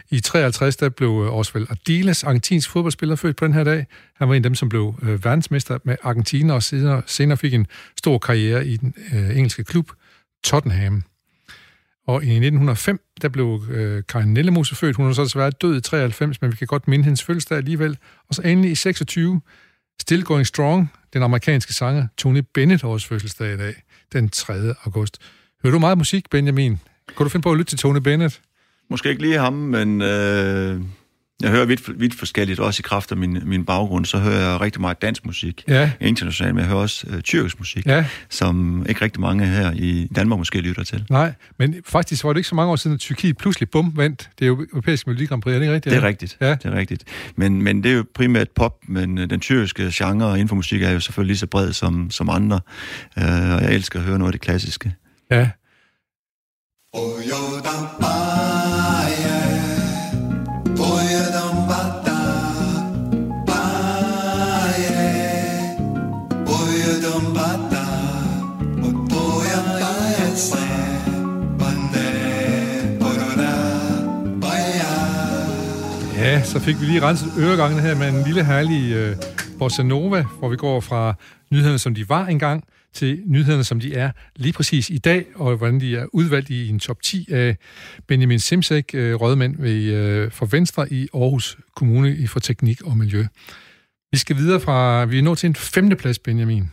I 53, der blev Osvald Oswald Ardiles, argentinsk fodboldspiller, født på den her dag. Han var en af dem, som blev øh, verdensmester med Argentina, og senere, senere fik en stor karriere i den øh, engelske klub Tottenham. Og i 1905, der blev øh, Karin Nellemose født. Hun er så desværre død i 93, men vi kan godt minde hendes fødselsdag alligevel. Og så endelig i 26, Still Going Strong, den amerikanske sanger Tony Bennett har fødselsdag i dag, den 3. august. Hører du meget musik, Benjamin? Kan du finde på at lytte til Tony Bennett? Måske ikke lige ham, men øh, jeg hører vidt, vidt forskelligt, også i kraft af min, min baggrund, så hører jeg rigtig meget dansk musik, ja. internationalt, men jeg hører også øh, tyrkisk musik, ja. som ikke rigtig mange her i Danmark måske lytter til. Nej, men faktisk var det ikke så mange år siden, at Tyrkiet pludselig bum vandt det europæiske Melodi Grand Prix, er det ikke rigtigt? Det er rigtigt, ja. det er rigtigt. Men, men det er jo primært pop, men øh, den tyrkiske genre inden for musik er jo selvfølgelig lige så bred som, som andre, øh, og jeg elsker at høre noget af det klassiske. Ja. Ja, så fik vi lige renset øregangene her med en lille herlig øh, bossa nova, hvor vi går fra nyhederne, som de var engang, til nyhederne, som de er lige præcis i dag, og hvordan de er udvalgt i en top 10 af Benjamin Simsek, øh, rådmand ved, øh, for Venstre i Aarhus Kommune i for Teknik og Miljø. Vi skal videre fra, vi er nået til en femteplads, Benjamin.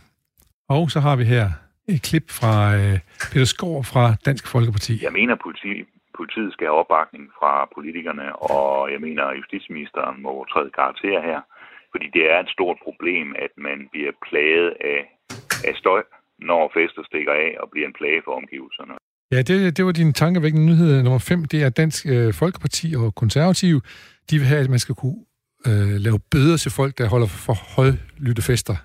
Og så har vi her et klip fra øh, Peter Skov fra Dansk Folkeparti. Jeg mener, politi, politiet skal have opbakning fra politikerne, og jeg mener, at justitsministeren må træde karakter her, fordi det er et stort problem, at man bliver plaget af, af støj, når fester stikker af og bliver en plage for omgivelserne. Ja, det, det var din tankevækkende nyhed nummer 5. Det er Dansk øh, Folkeparti og Konservativ. De vil have, at man skal kunne øh, lave bøder til folk, der holder for højlytte fester.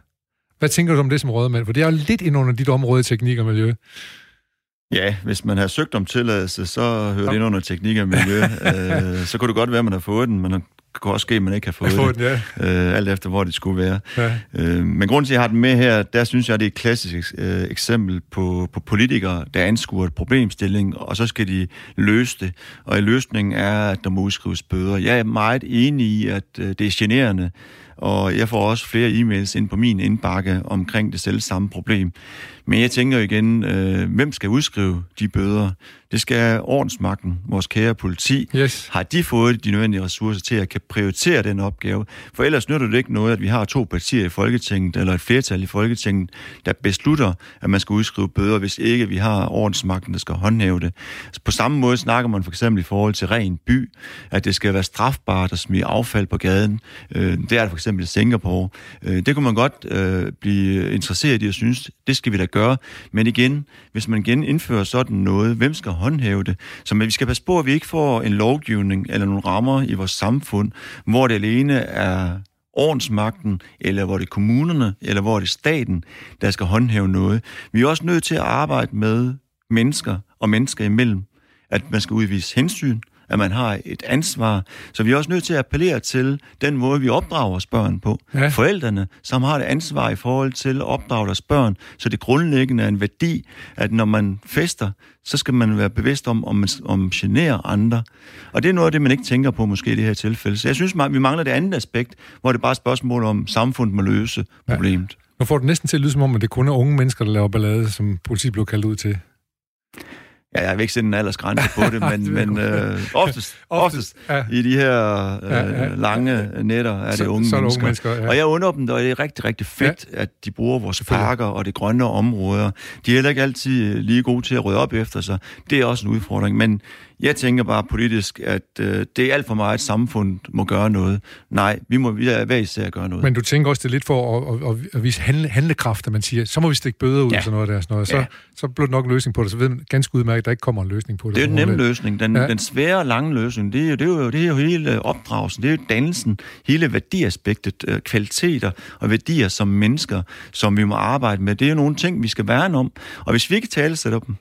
Hvad tænker du om det som rådmand? For det er jo lidt ind under dit område, teknik og miljø. Ja, hvis man har søgt om tilladelse, så hører det ind under teknik og miljø. øh, så kunne det godt være, at man har fået den, men kunne også ske, at man ikke har fået, fået det, den, ja. øh, alt efter hvor det skulle være. Ja. Øh, men grunden til, at jeg har den med her, der synes jeg, det er et klassisk øh, eksempel på, på politikere, der anskuer et problemstilling, og så skal de løse det. Og i løsningen er, at der må udskrives bøder. Jeg er meget enig i, at øh, det er generende, og jeg får også flere e-mails ind på min indbakke omkring det selv samme problem. Men jeg tænker igen, øh, hvem skal udskrive de bøder? Det skal ordensmagten, vores kære politi. Yes. Har de fået de nødvendige ressourcer til at kan prioritere den opgave? For ellers nytter det ikke noget, at vi har to partier i Folketinget, eller et flertal i Folketinget, der beslutter, at man skal udskrive bøder, hvis ikke vi har ordensmagten, der skal håndhæve det. På samme måde snakker man for eksempel i forhold til ren by, at det skal være strafbart at smide affald på gaden. Øh, det er det for eksempel i Singapore. Øh, det kunne man godt øh, blive interesseret i og synes, det skal vi da gøre. Men igen, hvis man igen indfører sådan noget, hvem skal håndhæve det? Så men vi skal passe på, at vi ikke får en lovgivning eller nogle rammer i vores samfund, hvor det alene er ordensmagten, eller hvor det er kommunerne, eller hvor det er staten, der skal håndhæve noget. Vi er også nødt til at arbejde med mennesker og mennesker imellem. At man skal udvise hensyn, at man har et ansvar. Så vi er også nødt til at appellere til den måde, vi opdrager vores børn på. Ja. Forældrene, som har et ansvar i forhold til at opdrage deres børn, så det grundlæggende er en værdi, at når man fester, så skal man være bevidst om, om man om generer andre. Og det er noget af det, man ikke tænker på måske i det her tilfælde. Så jeg synes, vi mangler det andet aspekt, hvor det er bare et spørgsmål om, samfundet må løse problemet. Ja. Nu får det næsten til at lyde som om, at det kun er unge mennesker, der laver ballade, som politiet blev kaldt ud til. Ja, jeg vil ikke sætte en aldersgrænse på det, men, men øh, oftest, oftest ja. i de her øh, ja, ja, lange netter er det så, unge så er det mennesker. Unge mennesker ja. Og jeg undrer dem, og det er rigtig, rigtig fedt, ja. at de bruger vores parker og det grønne områder. De er heller ikke altid lige gode til at rydde op efter sig. Det er også en udfordring, men jeg tænker bare politisk, at øh, det er alt for meget, at samfundet må gøre noget. Nej, vi må vi er hver især gøre noget. Men du tænker også, det er lidt for at, at, at vise handle, handlekraft, at man siger, så må vi stikke bøder ud ja. og sådan noget der. Sådan noget. Så, ja. så bliver det nok en løsning på det. Så ved man ganske udmærket, at der ikke kommer en løsning på det. Det er en nem løsning. Den, ja. den svære, lange løsning, det er, jo, det, er jo, det er jo hele opdragelsen, det er jo dannelsen, hele værdiaspektet, øh, kvaliteter og værdier som mennesker, som vi må arbejde med. Det er jo nogle ting, vi skal værne om. Og hvis vi ikke talesætter dem,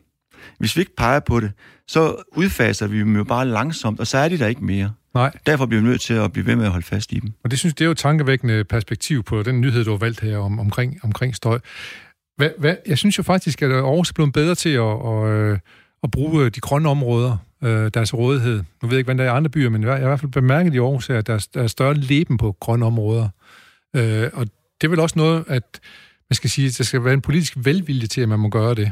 hvis vi ikke peger på det, så udfaser vi dem jo bare langsomt, og så er de der ikke mere. Nej. Derfor bliver vi nødt til at blive ved med at holde fast i dem. Og det synes det er jo et tankevækkende perspektiv på den nyhed, du har valgt her om, omkring, omkring støj. Hvad, hvad, jeg synes jo faktisk, at Aarhus er blevet bedre til at, at, øh, at bruge de grønne områder, øh, deres rådighed. Nu ved jeg ikke, hvad der er i andre byer, men jeg har i hvert fald bemærket i Aarhus, at der er, større leben på grønne områder. Øh, og det er vel også noget, at man skal sige, at der skal være en politisk velvilje til, at man må gøre det.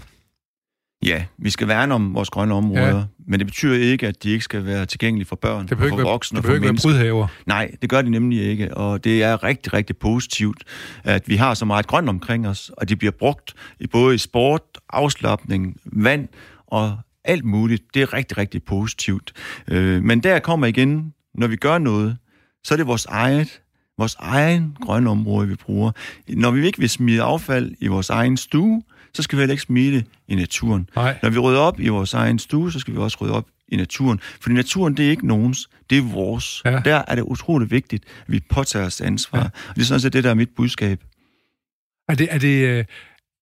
Ja, vi skal værne om vores grønne områder, ja. men det betyder ikke, at de ikke skal være tilgængelige for børn, det for ikke voksne og for mennesker. Det behøver Nej, det gør de nemlig ikke, og det er rigtig, rigtig positivt, at vi har så meget grønt omkring os, og de bliver brugt i både i sport, afslappning, vand og alt muligt. Det er rigtig, rigtig positivt. Øh, men der kommer igen, når vi gør noget, så er det vores eget vores egen grønne område, vi bruger. Når vi ikke vil smide affald i vores egen stue, så skal vi heller ikke smide det i naturen. Nej. Når vi rydder op i vores egen stue, så skal vi også rydde op i naturen. Fordi naturen, det er ikke nogens, det er vores. Ja. Der er det utroligt vigtigt, at vi påtager os ansvar. Ja. Og det er sådan set det, der er mit budskab. Er det, er det, øh,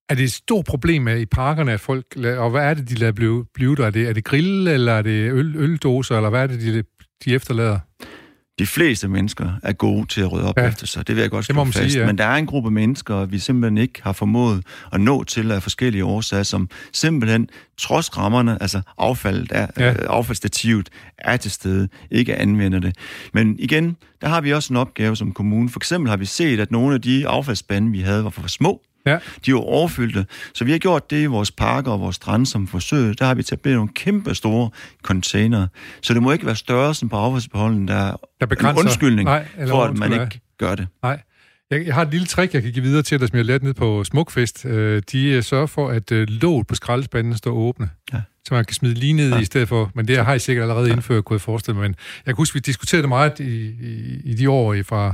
er det et stort problem med i parkerne, at folk... Og hvad er det, de lader blive, blive der? Er det, er det grill, eller er det øl, øldoser, eller hvad er det, de, de efterlader? De fleste mennesker er gode til at rydde op ja. efter sig. Det vil jeg godt slå fast. Sige, ja. Men der er en gruppe mennesker, vi simpelthen ikke har formået at nå til af forskellige årsager, som simpelthen, trods rammerne, altså affaldet er, ja. øh, affaldsstativet er til stede, ikke anvender det. Men igen, der har vi også en opgave som kommune. For eksempel har vi set, at nogle af de affaldsspande, vi havde, var for små. Ja. De er overfyldte. Så vi har gjort det i vores parker og vores strande som forsøg. Der har vi etableret nogle kæmpe store container. Så det må ikke være størrelsen på affaldsbeholden, der, der er en undskyldning Nej, for, at man ikke gør det. Nej. Jeg, jeg har et lille trick, jeg kan give videre til dig, som jeg lærte ned på Smukfest. Øh, de øh, sørger for, at øh, låget på skraldespanden står åbne. Ja. Så man kan smide lige ned ja. i stedet for. Men det har jeg sikkert allerede indført, kunne jeg forestille mig. Men jeg kan huske, vi diskuterede det meget i, i, i de år, fra,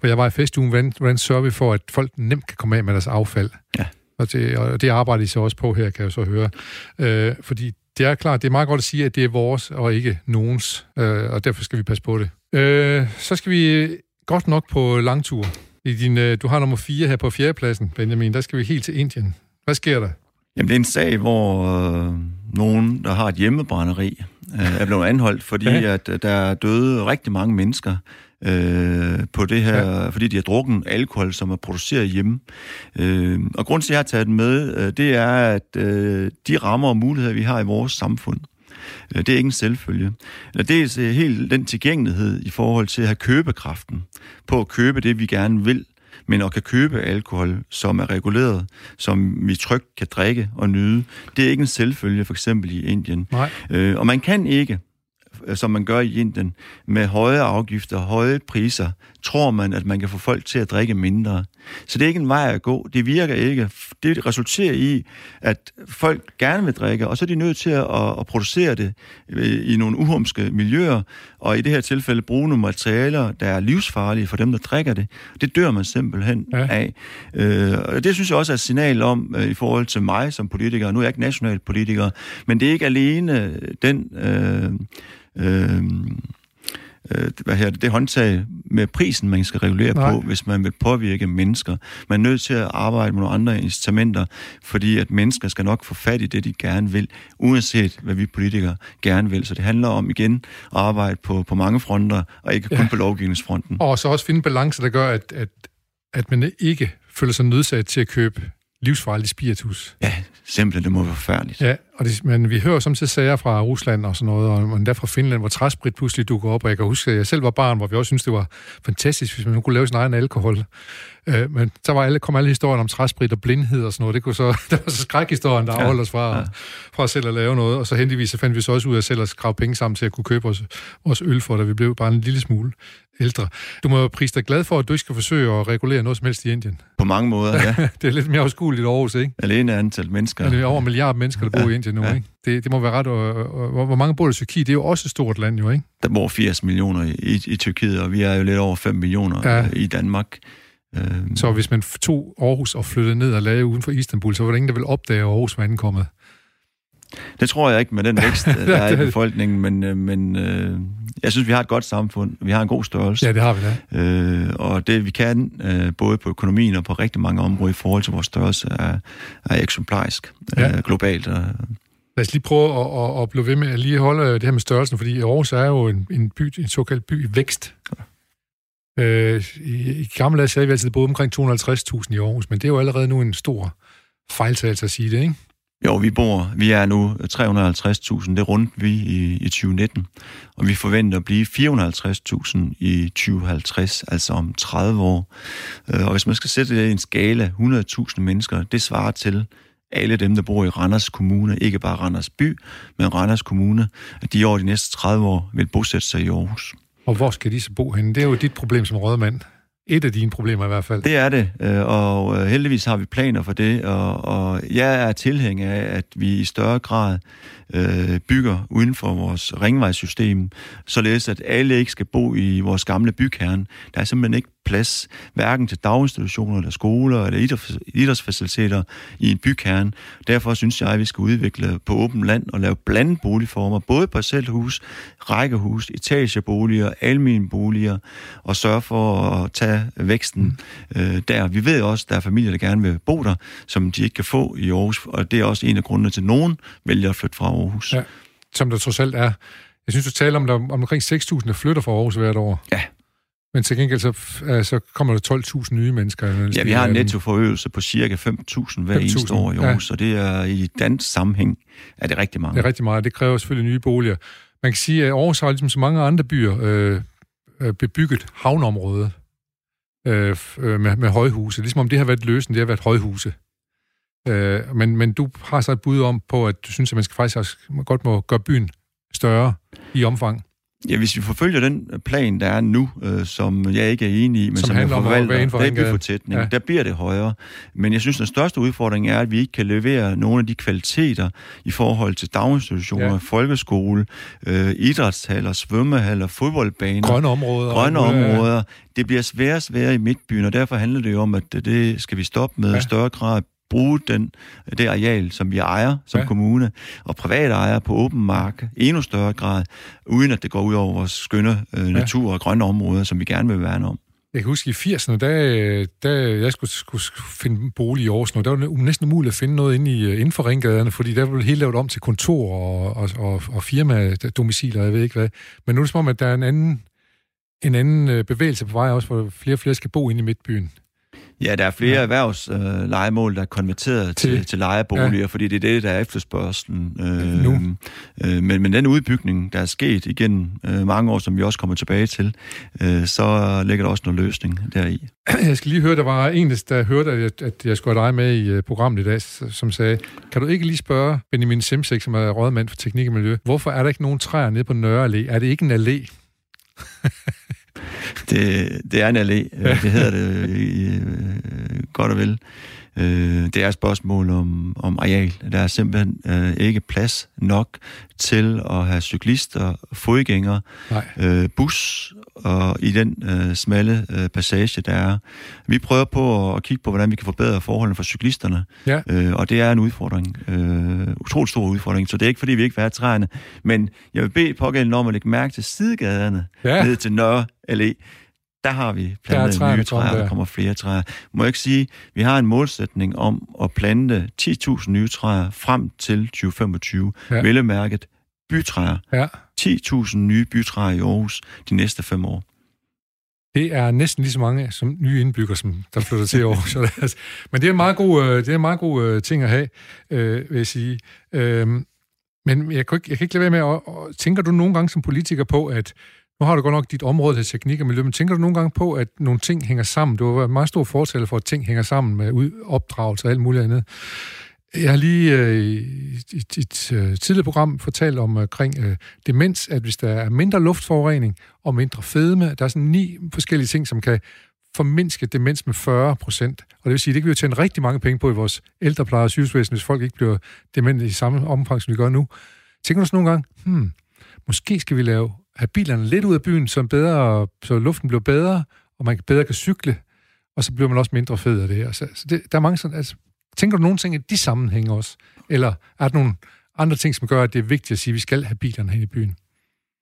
hvor jeg var i festugen. Hvordan, hvordan sørger vi for, at folk nemt kan komme af med deres affald? Ja. Og det, og det arbejder I så også på her, kan jeg så høre. Øh, fordi det er klart, det er meget godt at sige, at det er vores og ikke nogens, øh, og derfor skal vi passe på det. Øh, så skal vi godt nok på langtur. I din, øh, du har nummer 4 her på fjerdepladsen, Benjamin. Der skal vi helt til Indien. Hvad sker der? Jamen, det er en sag, hvor øh, nogen, der har et hjemmebrænderi, øh, er blevet anholdt, fordi ja. at der er døde rigtig mange mennesker øh, på det her, ja. fordi de har drukket alkohol, som er produceret hjemme. Øh, og grund til, at jeg har taget den med, øh, det er, at øh, de rammer og muligheder, vi har i vores samfund, øh, det er ikke en selvfølge. Dels helt den tilgængelighed i forhold til at have købekraften på at købe det, vi gerne vil, men at kan købe alkohol, som er reguleret, som vi trygt kan drikke og nyde, det er ikke en selvfølge, for eksempel i Indien. Nej. Øh, og man kan ikke Øh, som man gør i Indien, med høje afgifter, høje priser, tror man, at man kan få folk til at drikke mindre. Så det er ikke en vej at gå. Det virker ikke. Det resulterer i, at folk gerne vil drikke, og så er de nødt til at, at producere det øh, i nogle uhumske miljøer, og i det her tilfælde bruge nogle materialer, der er livsfarlige for dem, der drikker det. Det dør man simpelthen ja. af. Øh, og det synes jeg også er et signal om, i forhold til mig som politiker. Nu er jeg ikke nationalpolitiker, men det er ikke alene den... Øh, øh, øh, hvad her, det, håndtag med prisen, man skal regulere Nej. på, hvis man vil påvirke mennesker. Man er nødt til at arbejde med nogle andre incitamenter, fordi at mennesker skal nok få fat i det, de gerne vil, uanset hvad vi politikere gerne vil. Så det handler om igen at arbejde på, på mange fronter, og ikke ja. kun på lovgivningsfronten. Og så også finde balance, der gør, at, at, at man ikke føler sig nødsat til at købe livsfarlig spiritus. Ja, simpelthen, det må være forfærdeligt. Ja, og det, men vi hører som til sager fra Rusland og sådan noget, og endda fra Finland, hvor træsprit pludselig dukker op, og jeg kan huske, at jeg selv var barn, hvor vi også syntes, det var fantastisk, hvis man kunne lave sin egen alkohol. Øh, men så var alle, kom alle historien om træsprit og blindhed og sådan noget. Det, kunne så, det var så skrækhistorien, der afholdt os fra, ja. fra selv at lave noget. Og så heldigvis så fandt vi så også ud af selv at skrave penge sammen til at kunne købe os, vores øl for, da vi blev bare en lille smule ældre. Du må prise dig glad for, at du ikke skal forsøge at regulere noget som helst i Indien. På mange måder, ja. det er lidt mere afskueligt Aarhus, ikke? Alene antal mennesker. Ja, det er over en milliard mennesker, der bor ja. i Indien nu, ja. ikke? Det, det må være ret... Og, og, hvor, hvor mange bor i Tyrkiet? Det er jo også et stort land, jo, ikke? Der bor 80 millioner i, i, i Tyrkiet, og vi er jo lidt over 5 millioner ja. i Danmark. Øhm. Så hvis man tog Aarhus og flyttede ned og lagde uden for Istanbul, så var der ingen, der ville opdage, at Aarhus var ankommet. Det tror jeg ikke med den vækst, der er i befolkningen, men, øh, men øh, jeg synes, vi har et godt samfund. Vi har en god størrelse. Ja, det har vi da. Øh, og det, vi kan, øh, både på økonomien og på rigtig mange områder i forhold til vores størrelse, er, er eksemplarisk ja. øh, globalt. Og, Lad os lige prøve at, at, at blive ved med at lige holde det her med størrelsen, fordi Aarhus er jo en, en, by, en såkaldt by i vækst. Øh, I, i gamle dage sagde vi altid, at boede omkring 250.000 i Aarhus, men det er jo allerede nu en stor fejltagelse at sige det, ikke? Jo, vi bor, vi er nu 350.000, det rundt vi i, i 2019, og vi forventer at blive 450.000 i 2050, altså om 30 år. Øh, og hvis man skal sætte det i en skala, 100.000 mennesker, det svarer til alle dem, der bor i Randers Kommune, ikke bare Randers By, men Randers Kommune, at de over de næste 30 år vil bosætte sig i Aarhus. Og hvor skal de så bo henne? Det er jo dit problem som rådmand et af dine problemer i hvert fald. Det er det, øh, og øh, heldigvis har vi planer for det, og, og jeg er tilhænger af, at vi i større grad øh, bygger uden for vores ringvejssystem, således at alle ikke skal bo i vores gamle bykerne. Der er simpelthen ikke plads, hverken til daginstitutioner eller skoler eller idrætsfaciliteter i en bykerne. Derfor synes jeg, at vi skal udvikle på åben land og lave blandet boligformer, både parcelhus, rækkehus, etageboliger, almindelige boliger, og sørge for at tage væksten mm. øh, der. Vi ved også, at der er familier, der gerne vil bo der, som de ikke kan få i Aarhus, og det er også en af grundene til, at nogen vælger at flytte fra Aarhus. Ja, som der trods alt er. Jeg synes, du taler om, der om omkring 6.000, der flytter fra Aarhus hvert år. Ja. Men til gengæld så, så kommer der 12.000 nye mennesker. Ja, vi har en nettoforøgelse på cirka 5.000 hver eneste år i Aarhus, ja. og det er i dansk sammenhæng er det rigtig meget. Det er rigtig meget, det kræver selvfølgelig nye boliger. Man kan sige, at Aarhus har ligesom så mange andre byer øh, øh bebygget havneområde øh, øh, med, med højhuse. Ligesom om det har været løsen, det har været højhuse. Øh, men, men du har så et bud om på, at du synes, at man skal faktisk også godt må gøre byen større i omfang. Ja, hvis vi forfølger den plan, der er nu, øh, som jeg ikke er enig i, men som, som jeg forvalter, det er byfortætning, ja. der bliver det højere. Men jeg synes, den største udfordring er, at vi ikke kan levere nogle af de kvaliteter i forhold til daginstitutioner, ja. folkeskole, øh, idrætshaller, svømmehaller, fodboldbaner. Grønne områder. Grønne områder. Det bliver sværere og sværere i midtbyen, og derfor handler det jo om, at det skal vi stoppe med ja. større grad bruge den, det areal, som vi ejer som ja. kommune, og private ejer på åben mark, endnu større grad, uden at det går ud over vores skønne øh, natur ja. og grønne områder, som vi gerne vil værne om. Jeg kan huske i 80'erne, da, da jeg skulle, skulle finde bolig i Aarhus, der var det næsten umuligt at finde noget inde, i, inden for ringgaderne, fordi der blev helt lavet om til kontor og, og, og, og firma-domiciler, jeg ved ikke hvad. Men nu er det som om, at der er en anden, en anden øh, bevægelse på vej også, hvor flere og flere skal bo inde i midtbyen. Ja, der er flere ja. erhvervslejemål, øh, der er konverteret til, til, til lejeboliger, ja. fordi det er det, der er efterspørgselen. Øh, nu. Øh, men, men den udbygning, der er sket igen øh, mange år, som vi også kommer tilbage til, øh, så ligger der også noget løsning deri. Jeg skal lige høre, der var en, der hørte, at jeg, at jeg skulle have dig med i uh, programmet i dag, som sagde, kan du ikke lige spørge Benjamin Simsek, som er rådmand for teknik og miljø, hvorfor er der ikke nogen træer nede på Nørre Allé? Er det ikke en allé? det, det er en allé. Ja. Det hedder det i, øh, godt og vel. Øh, det er et spørgsmål om, om areal. Der er simpelthen øh, ikke plads nok til at have cyklister, fodgængere, øh, bus og i den øh, smalle øh, passage, der er. Vi prøver på at kigge på, hvordan vi kan forbedre forholdene for cyklisterne, ja. øh, og det er en udfordring. Øh, utrolig stor udfordring, så det er ikke, fordi vi ikke vil have træerne. Men jeg vil bede pågældende om at lægge mærke til sidegaderne ja. ned til Nørre Allé der har vi plantet træer, nye træer, der kommer flere træer. Må jeg ikke sige, vi har en målsætning om at plante 10.000 nye træer frem til 2025. Ja. Vellemærket bytræer. Ja. 10.000 nye bytræer i Aarhus de næste fem år. Det er næsten lige så mange som nye indbyggere, som der flytter til Aarhus. Men det er en meget god, øh, det er en meget god øh, ting at have, øh, vil jeg sige. Øhm, men jeg kan, ikke, jeg kan ikke lade være med at, at... Tænker du nogle gange som politiker på, at nu har du godt nok dit område til teknik og miljø, men tænker du nogle gange på, at nogle ting hænger sammen? Du har været meget stor fortæller for, at ting hænger sammen med opdragelse og alt muligt andet. Jeg har lige øh, i et øh, tidligere program fortalt om øh, omkring øh, demens, at hvis der er mindre luftforurening og mindre fedme, der er sådan ni forskellige ting, som kan formindske demens med 40 procent. Og det vil sige, at det kan vi jo tjene rigtig mange penge på i vores ældrepleje og sygehusvæsen, hvis folk ikke bliver demente i samme omfang, som vi gør nu. Tænker du så nogle gange, hmm, måske skal vi lave have bilerne lidt ud af byen, så, bedre, så luften bliver bedre, og man bedre kan cykle, og så bliver man også mindre fed af det her. Så, så det, der er mange sådan, altså, tænker du nogle ting i de sammenhænge også? Eller er der nogle andre ting, som gør, at det er vigtigt at sige, at vi skal have bilerne hen i byen?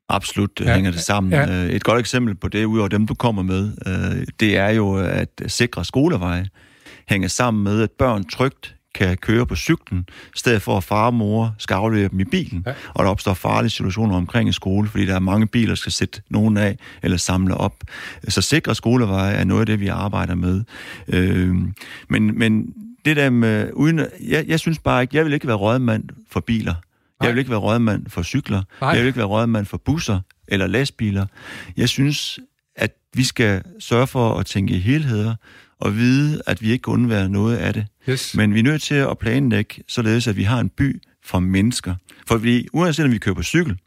Absolut ja, hænger det sammen. Ja. Øh, et godt eksempel på det, udover dem, du kommer med, øh, det er jo at sikre skoleveje hænger sammen med, at børn trygt kan køre på cyklen, i stedet for at far og mor skal aflevere dem i bilen, ja. og der opstår farlige situationer omkring en skole, fordi der er mange biler, der skal sætte nogen af eller samle op. Så sikre skoleveje er noget af det, vi arbejder med. Øh, men, men det der med, uden, jeg, jeg synes bare ikke, jeg vil ikke være rådmand for biler. Nej. Jeg vil ikke være rådmand for cykler. Nej. Jeg vil ikke være rådmand for busser eller lastbiler. Jeg synes, at vi skal sørge for at tænke i helheder, og vide, at vi ikke kan undvære noget af det. Yes. Men vi er nødt til at planlægge, således at vi har en by for mennesker. For vi, uanset om vi kører på cykel,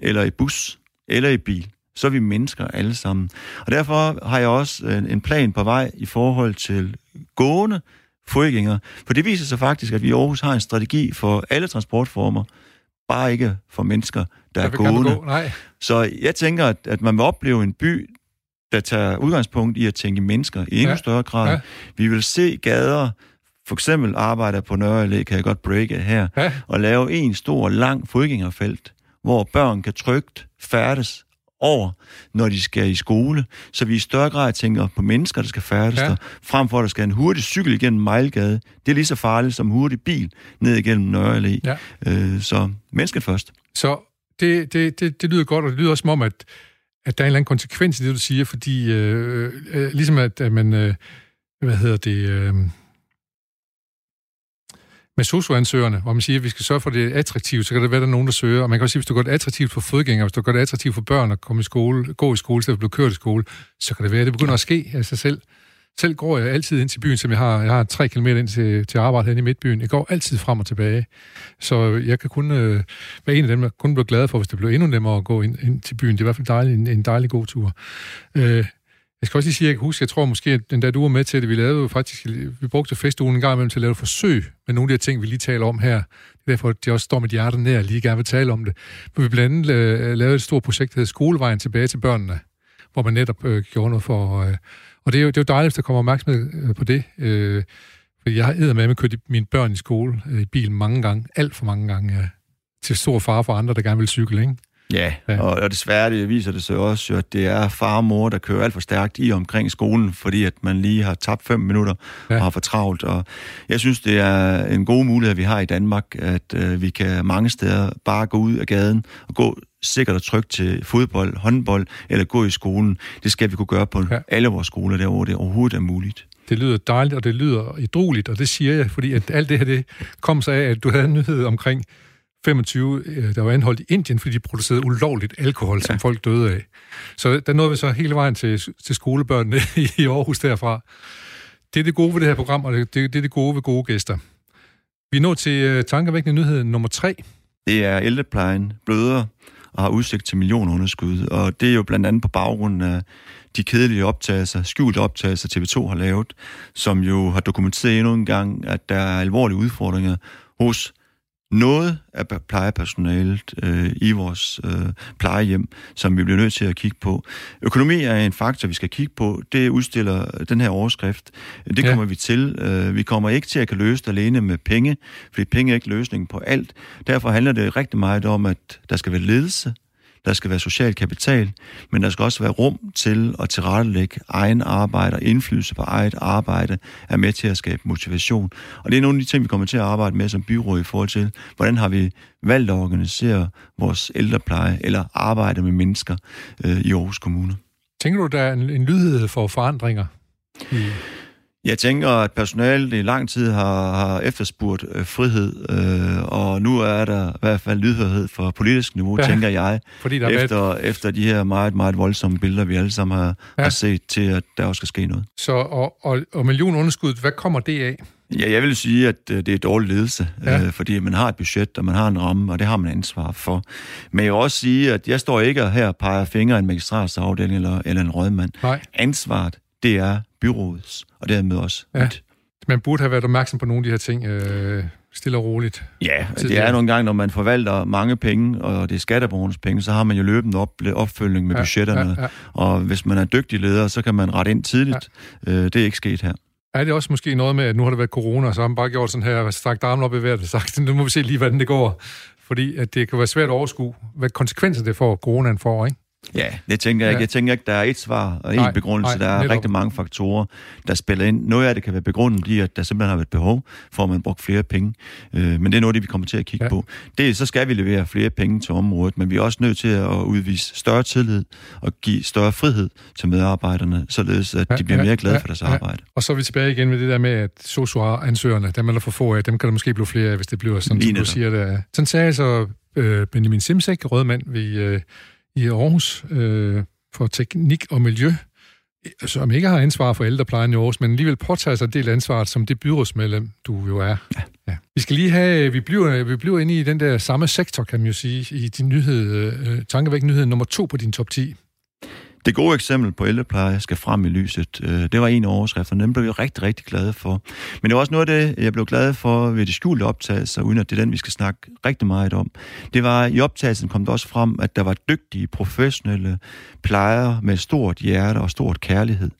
eller i bus, eller i bil, så er vi mennesker alle sammen. Og derfor har jeg også en plan på vej i forhold til gående fodgængere. For det viser sig faktisk, at vi i Aarhus har en strategi for alle transportformer, bare ikke for mennesker, der er gående. Gå? Nej. Så jeg tænker, at, at man vil opleve en by, der tager udgangspunkt i at tænke mennesker i endnu ja. større grad. Ja. Vi vil se gader, for eksempel arbejder på Nørre Allé, kan jeg godt breake her, ja. og lave en stor, lang fodgængerfelt, hvor børn kan trygt færdes over, når de skal i skole, så vi i større grad tænker på mennesker, der skal færdes ja. der, frem for at der skal en hurtig cykel igennem Mejlgade. Det er lige så farligt som en hurtig bil ned igennem Nørre Allé. Ja. Øh, så mennesket først. Så det, det, det, det lyder godt, og det lyder også som om, at at der er en eller anden konsekvens i det, du siger, fordi øh, øh, øh ligesom at, at man, øh, hvad hedder det, øh, med socioansøgerne, hvor man siger, at vi skal sørge for, at det er attraktivt, så kan det være, at der er nogen, der søger. Og man kan også sige, at hvis du gør det attraktivt for fodgængere, hvis du gør det attraktivt for børn at komme i skole, gå i skole, så blive kørt i skole, så kan det være, at det begynder at ske af sig selv. Selv går jeg altid ind til byen, som jeg har. Jeg har tre kilometer ind til, til arbejde her i Midtbyen. Jeg går altid frem og tilbage. Så jeg kan kun øh, være en af dem, jeg kun bliver glad for, hvis det bliver endnu nemmere at gå ind, ind til byen. Det er i hvert fald dejlig, en, en dejlig god tur. Øh, jeg skal også lige sige, at jeg kan huske, jeg tror måske, at den der du var med til det, vi lavede jo faktisk, vi brugte festugen en gang imellem til at lave forsøg med nogle af de her ting, vi lige taler om her. Det er derfor, at de også står med hjertet nær og lige gerne vil tale om det. Men vi blandt andet øh, lavede et stort projekt, der hedder Skolevejen tilbage til børnene, hvor man netop øh, gjorde noget for... Øh, og det er, jo, det er jo dejligt, at der kommer opmærksomhed øh, på det. Øh, fordi jeg har med at kørt mine børn i skole øh, i bil mange gange, alt for mange gange, ja, til stor far for andre, der gerne vil cykle, ikke? Ja, ja. Og, og desværre det viser det sig også, at det er far og mor, der kører alt for stærkt i omkring skolen, fordi at man lige har tabt fem minutter ja. og har for travlt. Og jeg synes, det er en god mulighed, vi har i Danmark, at øh, vi kan mange steder bare gå ud af gaden og gå sikkert og trygt til fodbold, håndbold eller gå i skolen. Det skal vi kunne gøre på ja. alle vores skoler, der hvor det overhovedet er muligt. Det lyder dejligt, og det lyder idroligt, og det siger jeg, fordi at alt det her, det kom så af, at du havde en nyhed omkring 25, øh, der var anholdt i Indien, fordi de producerede ulovligt alkohol, ja. som folk døde af. Så der nåede vi så hele vejen til, til skolebørnene i Aarhus derfra. Det er det gode ved det her program, og det, det er det gode ved gode gæster. Vi nået til uh, tankevækkende nyhed nummer tre. Det er ældreplejen bløder og har udsigt til millionunderskud, og det er jo blandt andet på baggrund af de kedelige optagelser, skjulte optagelser TV2 har lavet, som jo har dokumenteret endnu en gang, at der er alvorlige udfordringer hos noget af plejepersonalet øh, i vores øh, plejehjem, som vi bliver nødt til at kigge på. Økonomi er en faktor, vi skal kigge på. Det udstiller den her overskrift. Det kommer ja. vi til. Øh, vi kommer ikke til at kan løse det alene med penge, fordi penge er ikke løsningen på alt. Derfor handler det rigtig meget om, at der skal være ledelse, der skal være social kapital, men der skal også være rum til at tilrettelægge egen arbejde og indflydelse på eget arbejde er med til at skabe motivation. Og det er nogle af de ting, vi kommer til at arbejde med som byråd i forhold til, hvordan har vi valgt at organisere vores ældrepleje eller arbejde med mennesker øh, i Aarhus Kommune. Tænker du, der er en, en lydhed for forandringer? I jeg tænker, at personalet i lang tid har, har efterspurgt øh, frihed, øh, og nu er der i hvert fald lydhørhed for politisk niveau, ja, tænker jeg, fordi der efter, er efter de her meget, meget voldsomme billeder, vi alle sammen har, ja. har set til, at der også skal ske noget. Så, og, og, og millionunderskud, hvad kommer det af? Ja, jeg vil sige, at øh, det er dårlig ledelse, ja. øh, fordi man har et budget, og man har en ramme, og det har man ansvar for. Men jeg vil også sige, at jeg står ikke her og peger fingre af en magistratsafdeling eller, eller en rådmand. Nej. Ansvaret, det er byrådets, og dermed også ja. mit. Man burde have været opmærksom på nogle af de her ting øh, stille og roligt. Ja, det er nogle gange, når man forvalter mange penge, og det er skatteborgernes penge, så har man jo løbende op, opfølgning med ja, budgetterne. Ja, ja. Og hvis man er dygtig leder, så kan man rette ind tidligt. Ja. Øh, det er ikke sket her. Er det også måske noget med, at nu har det været corona, og så har man bare gjort sådan her, strakt armen op i vejret og sagt, nu må vi se lige, hvordan det går. Fordi at det kan være svært at overskue, hvad konsekvenser det får, coronaen får, ikke? Ja, det tænker jeg ikke. Jeg tænker ikke, der er et svar og en begrundelse. Nej, der er netop. rigtig mange faktorer, der spiller ind. Noget af det kan være begrundet i, at der simpelthen har været behov for, at man brugt flere penge. Øh, men det er noget det, vi kommer til at kigge ja. på. Det, så skal vi levere flere penge til området, men vi er også nødt til at udvise større tillid og give større frihed til medarbejderne, således at ja, de bliver ja, mere glade ja, for deres ja. arbejde. Og så er vi tilbage igen med det der med, at sosu-ansøgerne, dem er der for få af, dem kan der måske blive flere af, hvis det bliver sådan, Lige som du siger det. Sådan sagde så øh, Benjamin Simsek, rødmand ved øh, i Aarhus øh, for teknik og miljø, som ikke har ansvar for ældreplejen i Aarhus, men alligevel påtager sig del ansvaret som det byrådsmedlem, du jo er. Ja. Ja. Vi skal lige have, vi bliver, vi bliver inde i den der samme sektor, kan man jo sige, i din nyhed, øh, tankevækkende nyhed nummer to på din top 10. Det gode eksempel på ældrepleje skal frem i lyset. Øh, det var en af overskrifterne. Den blev jeg rigtig, rigtig glad for. Men det var også noget af det, jeg blev glad for ved de skjulte optagelser, uden at det er den, vi skal snakke rigtig meget om. Det var, i optagelsen kom det også frem, at der var dygtige, professionelle plejere med stort hjerte og stort kærlighed.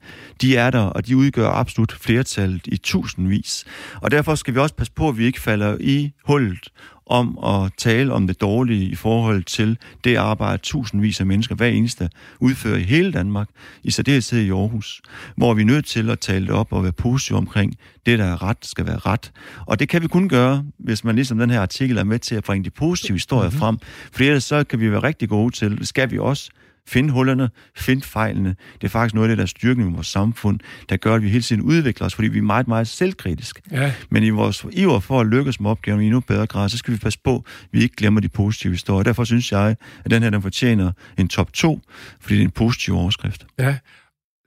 De er der, og de udgør absolut flertallet i tusindvis. Og derfor skal vi også passe på, at vi ikke falder i hullet om at tale om det dårlige i forhold til det arbejde, tusindvis af mennesker hver eneste udfører i hele Danmark, i særdeleshed i Aarhus, hvor vi er nødt til at tale det op og være positive omkring, det der er ret, skal være ret. Og det kan vi kun gøre, hvis man ligesom den her artikel er med til at bringe de positive historier mm-hmm. frem, for ellers så kan vi være rigtig gode til, det skal vi også, Find hullerne, find fejlene. Det er faktisk noget af det, der er styrken i vores samfund, der gør, at vi hele tiden udvikler os, fordi vi er meget, meget selvkritisk. Ja. Men i vores iver for at lykkes med opgaven i endnu bedre grad, så skal vi passe på, at vi ikke glemmer de positive historier. Derfor synes jeg, at den her den fortjener en top 2, fordi det er en positiv overskrift. Ja,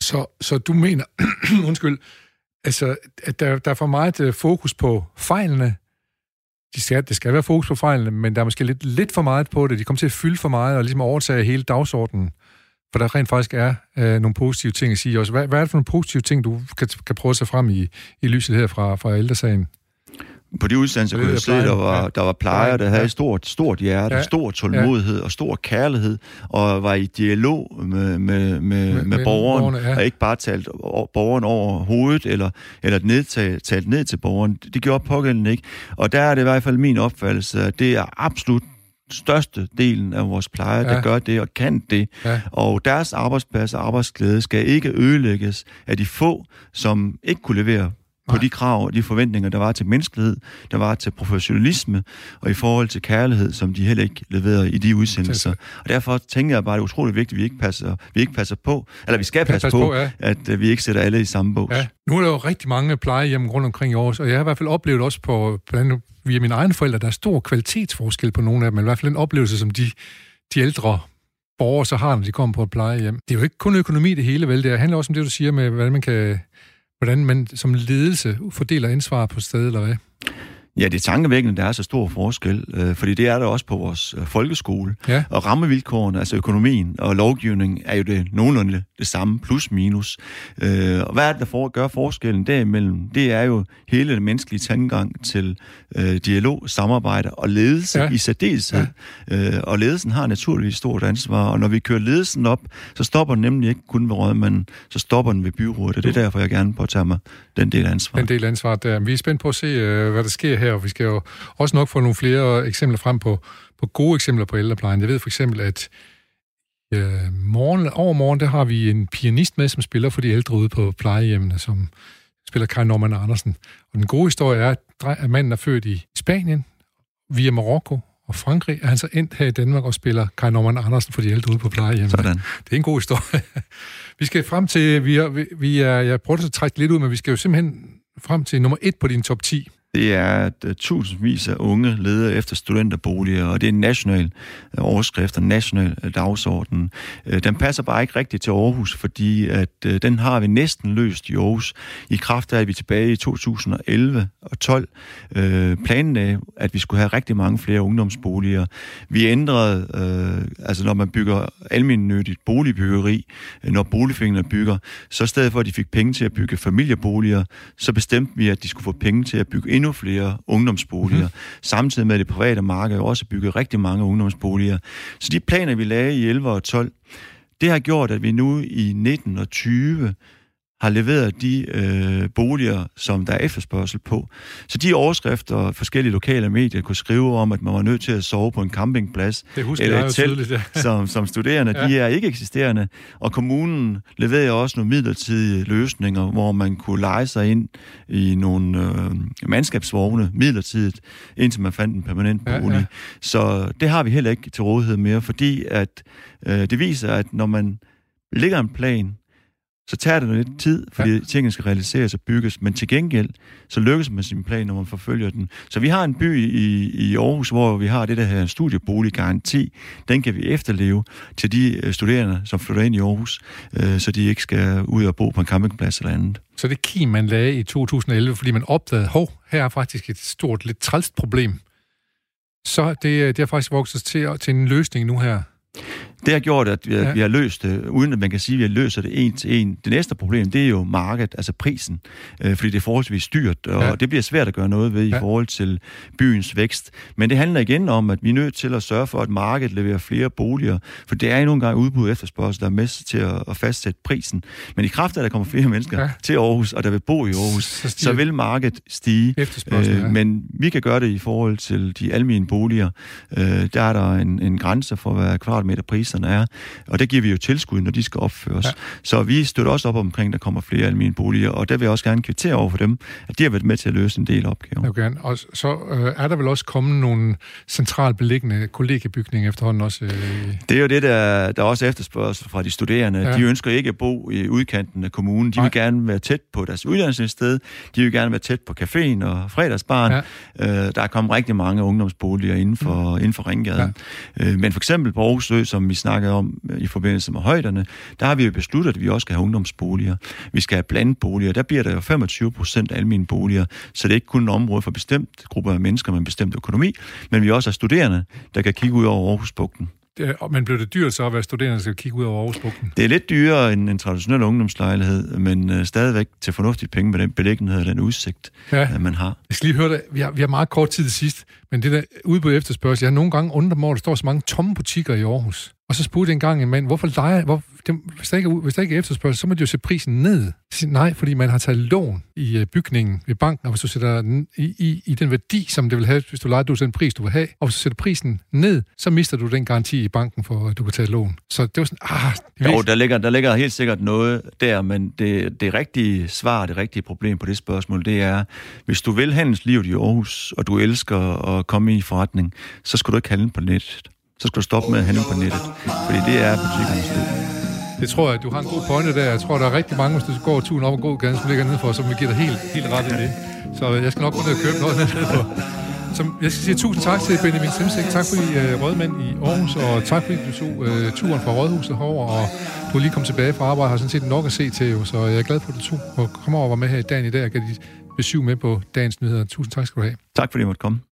Så, så du mener, undskyld, altså, at der, der er for meget øh, fokus på fejlene. De skal, det skal være fokus på fejlene, men der er måske lidt, lidt for meget på det. De kommer til at fylde for meget og ligesom overtage hele dagsordenen. For der rent faktisk er øh, nogle positive ting at sige også. Hvad, hvad er det for nogle positive ting, du kan, kan prøve at se frem i, i lyset her fra, fra ældresagen? På de udsendelser kunne jeg se, der var, ja. der var plejer, der havde ja. stort, stort hjerte, ja. stor tålmodighed ja. og stor kærlighed, og var i dialog med, med, med, med, med borgeren, borgerne, ja. og ikke bare talt borgeren over hovedet, eller, eller nedtalt, talt ned til borgeren. Det gjorde pågældende ikke. Og der er det i hvert fald min opfattelse, at det er absolut største delen af vores plejer, ja. der gør det og kan det. Ja. Og deres arbejdsplads og arbejdsglæde skal ikke ødelægges af de få, som ikke kunne levere på de krav og de forventninger, der var til menneskelighed, der var til professionalisme, og i forhold til kærlighed, som de heller ikke leverede i de udsendelser. Og derfor tænker jeg bare, at det er utroligt vigtigt, at vi ikke passer, vi ikke passer på, eller vi skal passe, passe på, på ja. at uh, vi ikke sætter alle i samme bås. Ja. Nu er der jo rigtig mange plejehjem rundt omkring i Aarhus, og jeg har i hvert fald oplevet også på, blandt andet via mine egne forældre, der er stor kvalitetsforskel på nogle af dem, men i hvert fald en oplevelse, som de, de ældre borgere så har, når de kommer på et plejehjem. Det er jo ikke kun økonomi det hele, vel? Det handler også om det, du siger med, hvordan man kan hvordan man som ledelse fordeler ansvar på stedet, eller hvad? Ja, det er tankevækkende, der er så stor forskel, øh, fordi det er der også på vores øh, folkeskole. Ja. Og rammevilkårene, altså økonomien og lovgivning, er jo det nogenlunde det samme, plus minus. Øh, og hvad er det, der for, gør forskellen derimellem? Det er jo hele den menneskelige tankegang til øh, dialog, samarbejde og ledelse ja. i særdeleshed. Ja. Øh, og ledelsen har naturligvis stort ansvar, og når vi kører ledelsen op, så stopper den nemlig ikke kun ved rådmanden, så stopper den ved byrådet, og det er derfor, jeg gerne påtager mig den del af ansvaret. Den del af ansvaret der. Vi er spændt på at se, øh, hvad der sker her, og vi skal jo også nok få nogle flere eksempler frem på, på gode eksempler på ældreplejen. Jeg ved for eksempel, at øh, morgen, over morgen, der har vi en pianist med, som spiller for de ældre ude på plejehjemmene, som spiller Kai Norman Andersen. Og den gode historie er, at manden er født i Spanien, via Marokko og Frankrig, er han så endt her i Danmark og spiller Kai Norman Andersen for de ældre ude på plejehjemmene. Sådan. Det er en god historie. vi skal frem til, vi er, vi er, jeg prøver at trække lidt ud, men vi skal jo simpelthen frem til nummer et på din top 10 det er, at øh, tusindvis af unge leder efter studenterboliger, og det er en national øh, overskrift og national øh, dagsorden. Den passer bare ikke rigtigt til Aarhus, fordi at den har vi næsten løst i Aarhus. I kraft af, at vi tilbage i 2011 og 12 uh, planen af, at vi skulle have rigtig mange flere ungdomsboliger. Vi ændrede, altså når man bygger almindeligt boligbyggeri, når boligfængene bygger, så i stedet for, at de fik penge til at bygge familieboliger, så bestemte vi, at de skulle få penge til at bygge endnu flere ungdomsboliger, mm. samtidig med, at det private marked også bygget rigtig mange ungdomsboliger. Så de planer, vi lagde i 11 og 12, det har gjort, at vi nu i 19 og 20 har leveret de øh, boliger, som der er efterspørgsel på. Så de overskrifter, forskellige lokale medier kunne skrive om, at man var nødt til at sove på en campingplads det eller et telt ja. som, som studerende, ja. de er ikke eksisterende. Og kommunen leverer også nogle midlertidige løsninger, hvor man kunne lege sig ind i nogle øh, mandskabsvogne midlertidigt, indtil man fandt en permanent bolig. Ja, ja. Så det har vi heller ikke til rådighed mere, fordi at øh, det viser, at når man lægger en plan, så tager det lidt tid, fordi ja. tingene skal realiseres og bygges, men til gengæld, så lykkes man sin plan, når man forfølger den. Så vi har en by i, i Aarhus, hvor vi har det der her studieboliggaranti. Den kan vi efterleve til de øh, studerende, som flytter ind i Aarhus, øh, så de ikke skal ud og bo på en campingplads eller andet. Så det kim, man lagde i 2011, fordi man opdagede, hov, her er faktisk et stort, lidt trælst problem. Så det, det er faktisk vokset til, til en løsning nu her. Det har gjort, at vi, ja. vi har løst det, uden at man kan sige, at vi har løst det en til en. Det næste problem, det er jo markedet, altså prisen, øh, fordi det er forholdsvis dyrt, og ja. det bliver svært at gøre noget ved ja. i forhold til byens vækst. Men det handler igen om, at vi er nødt til at sørge for, at markedet leverer flere boliger, for det er endnu en gang udbud og efterspørgsel, der er med til at, at fastsætte prisen. Men i kraft af, at der kommer flere mennesker ja. til Aarhus, og der vil bo i Aarhus, så, så vil markedet stige. Øh, ja. Men vi kan gøre det i forhold til de almindelige boliger. Øh, der er der en, en grænse for, hvad kvadratmeterpriser priserne er. Og der giver vi jo tilskud, når de skal opføres. Ja. Så vi støtter også op omkring, der kommer flere almindelige boliger, og der vil jeg også gerne kvittere over for dem, at de har været med til at løse en del opgaver. Okay. Og så øh, er der vel også kommet nogle centralt beliggende kollegiebygninger efterhånden også? Øh... Det er jo det, der, der også efterspørges fra de studerende. Ja. De ønsker ikke at bo i udkanten af kommunen. De Nej. vil gerne være tæt på deres uddannelsessted. De vil gerne være tæt på caféen og fredagsbaren. Ja. Øh, der er kommet rigtig mange ungdomsboliger inden for, mm. inden for Ringgaden. Ja. Øh, men for eksempel på Aarhus Ø, som vi snakkede om øh, i forbindelse med højderne, der har vi jo besluttet, at vi også skal have ungdomsboliger. Vi skal have blandet boliger. Der bliver der jo 25 procent almindelige boliger, så det er ikke kun et område for bestemt grupper af mennesker med en bestemt økonomi, men vi også har studerende, der kan kigge ud over Aarhusbugten. Men blev det dyrt så at være studerende, skal kigge ud over Aarhusbugten? Det er lidt dyrere end en traditionel ungdomslejlighed, men øh, stadigvæk til fornuftige penge med den beliggenhed og den udsigt, ja. man har. Jeg skal lige høre dig. Vi har, vi har meget kort tid til sidst, men det der udbud efterspørgsel, jeg har nogle gange undret mig, at der står så mange tomme butikker i Aarhus. Og så spurgte en gang en mand, hvorfor leger, hvor, det, hvis, der ikke er, hvis der ikke er efterspørgsel, så må de jo sætte prisen ned. Nej, fordi man har taget lån i uh, bygningen ved banken, og hvis du sætter den i, i, i den værdi, som det vil have, hvis du leger, du den pris, du vil have, og hvis du sætter prisen ned, så mister du den garanti i banken for, at du kan tage lån. Så det var sådan, ah... Det jo, der ligger, der ligger helt sikkert noget der, men det, det rigtige svar, det rigtige problem på det spørgsmål, det er, hvis du vil handelslivet i Aarhus, og du elsker at komme i forretning, så skal du ikke handle på nettet så skal du stoppe med at handle på nettet. Fordi det er butikkernes liv. Det tror jeg, du har en god pointe der. Jeg tror, der er rigtig mange, hvis du går turen op og går gaden, som ligger nede for, som vil give dig helt, helt ret i det. Så jeg skal nok gå ned og købe noget ned på. Som, jeg skal sige tusind tak til Benjamin Simsek. Tak fordi uh, rådmand i Aarhus, og tak fordi du tog uh, turen fra Rådhuset herover og du lige kommet tilbage fra arbejde, har sådan set nok at se til, jo, så jeg er glad for, at du tog og kommer over og var med her i dagen i dag og gav dit besøg med på dagens nyheder. Tusind tak skal du have. Tak fordi du måtte komme.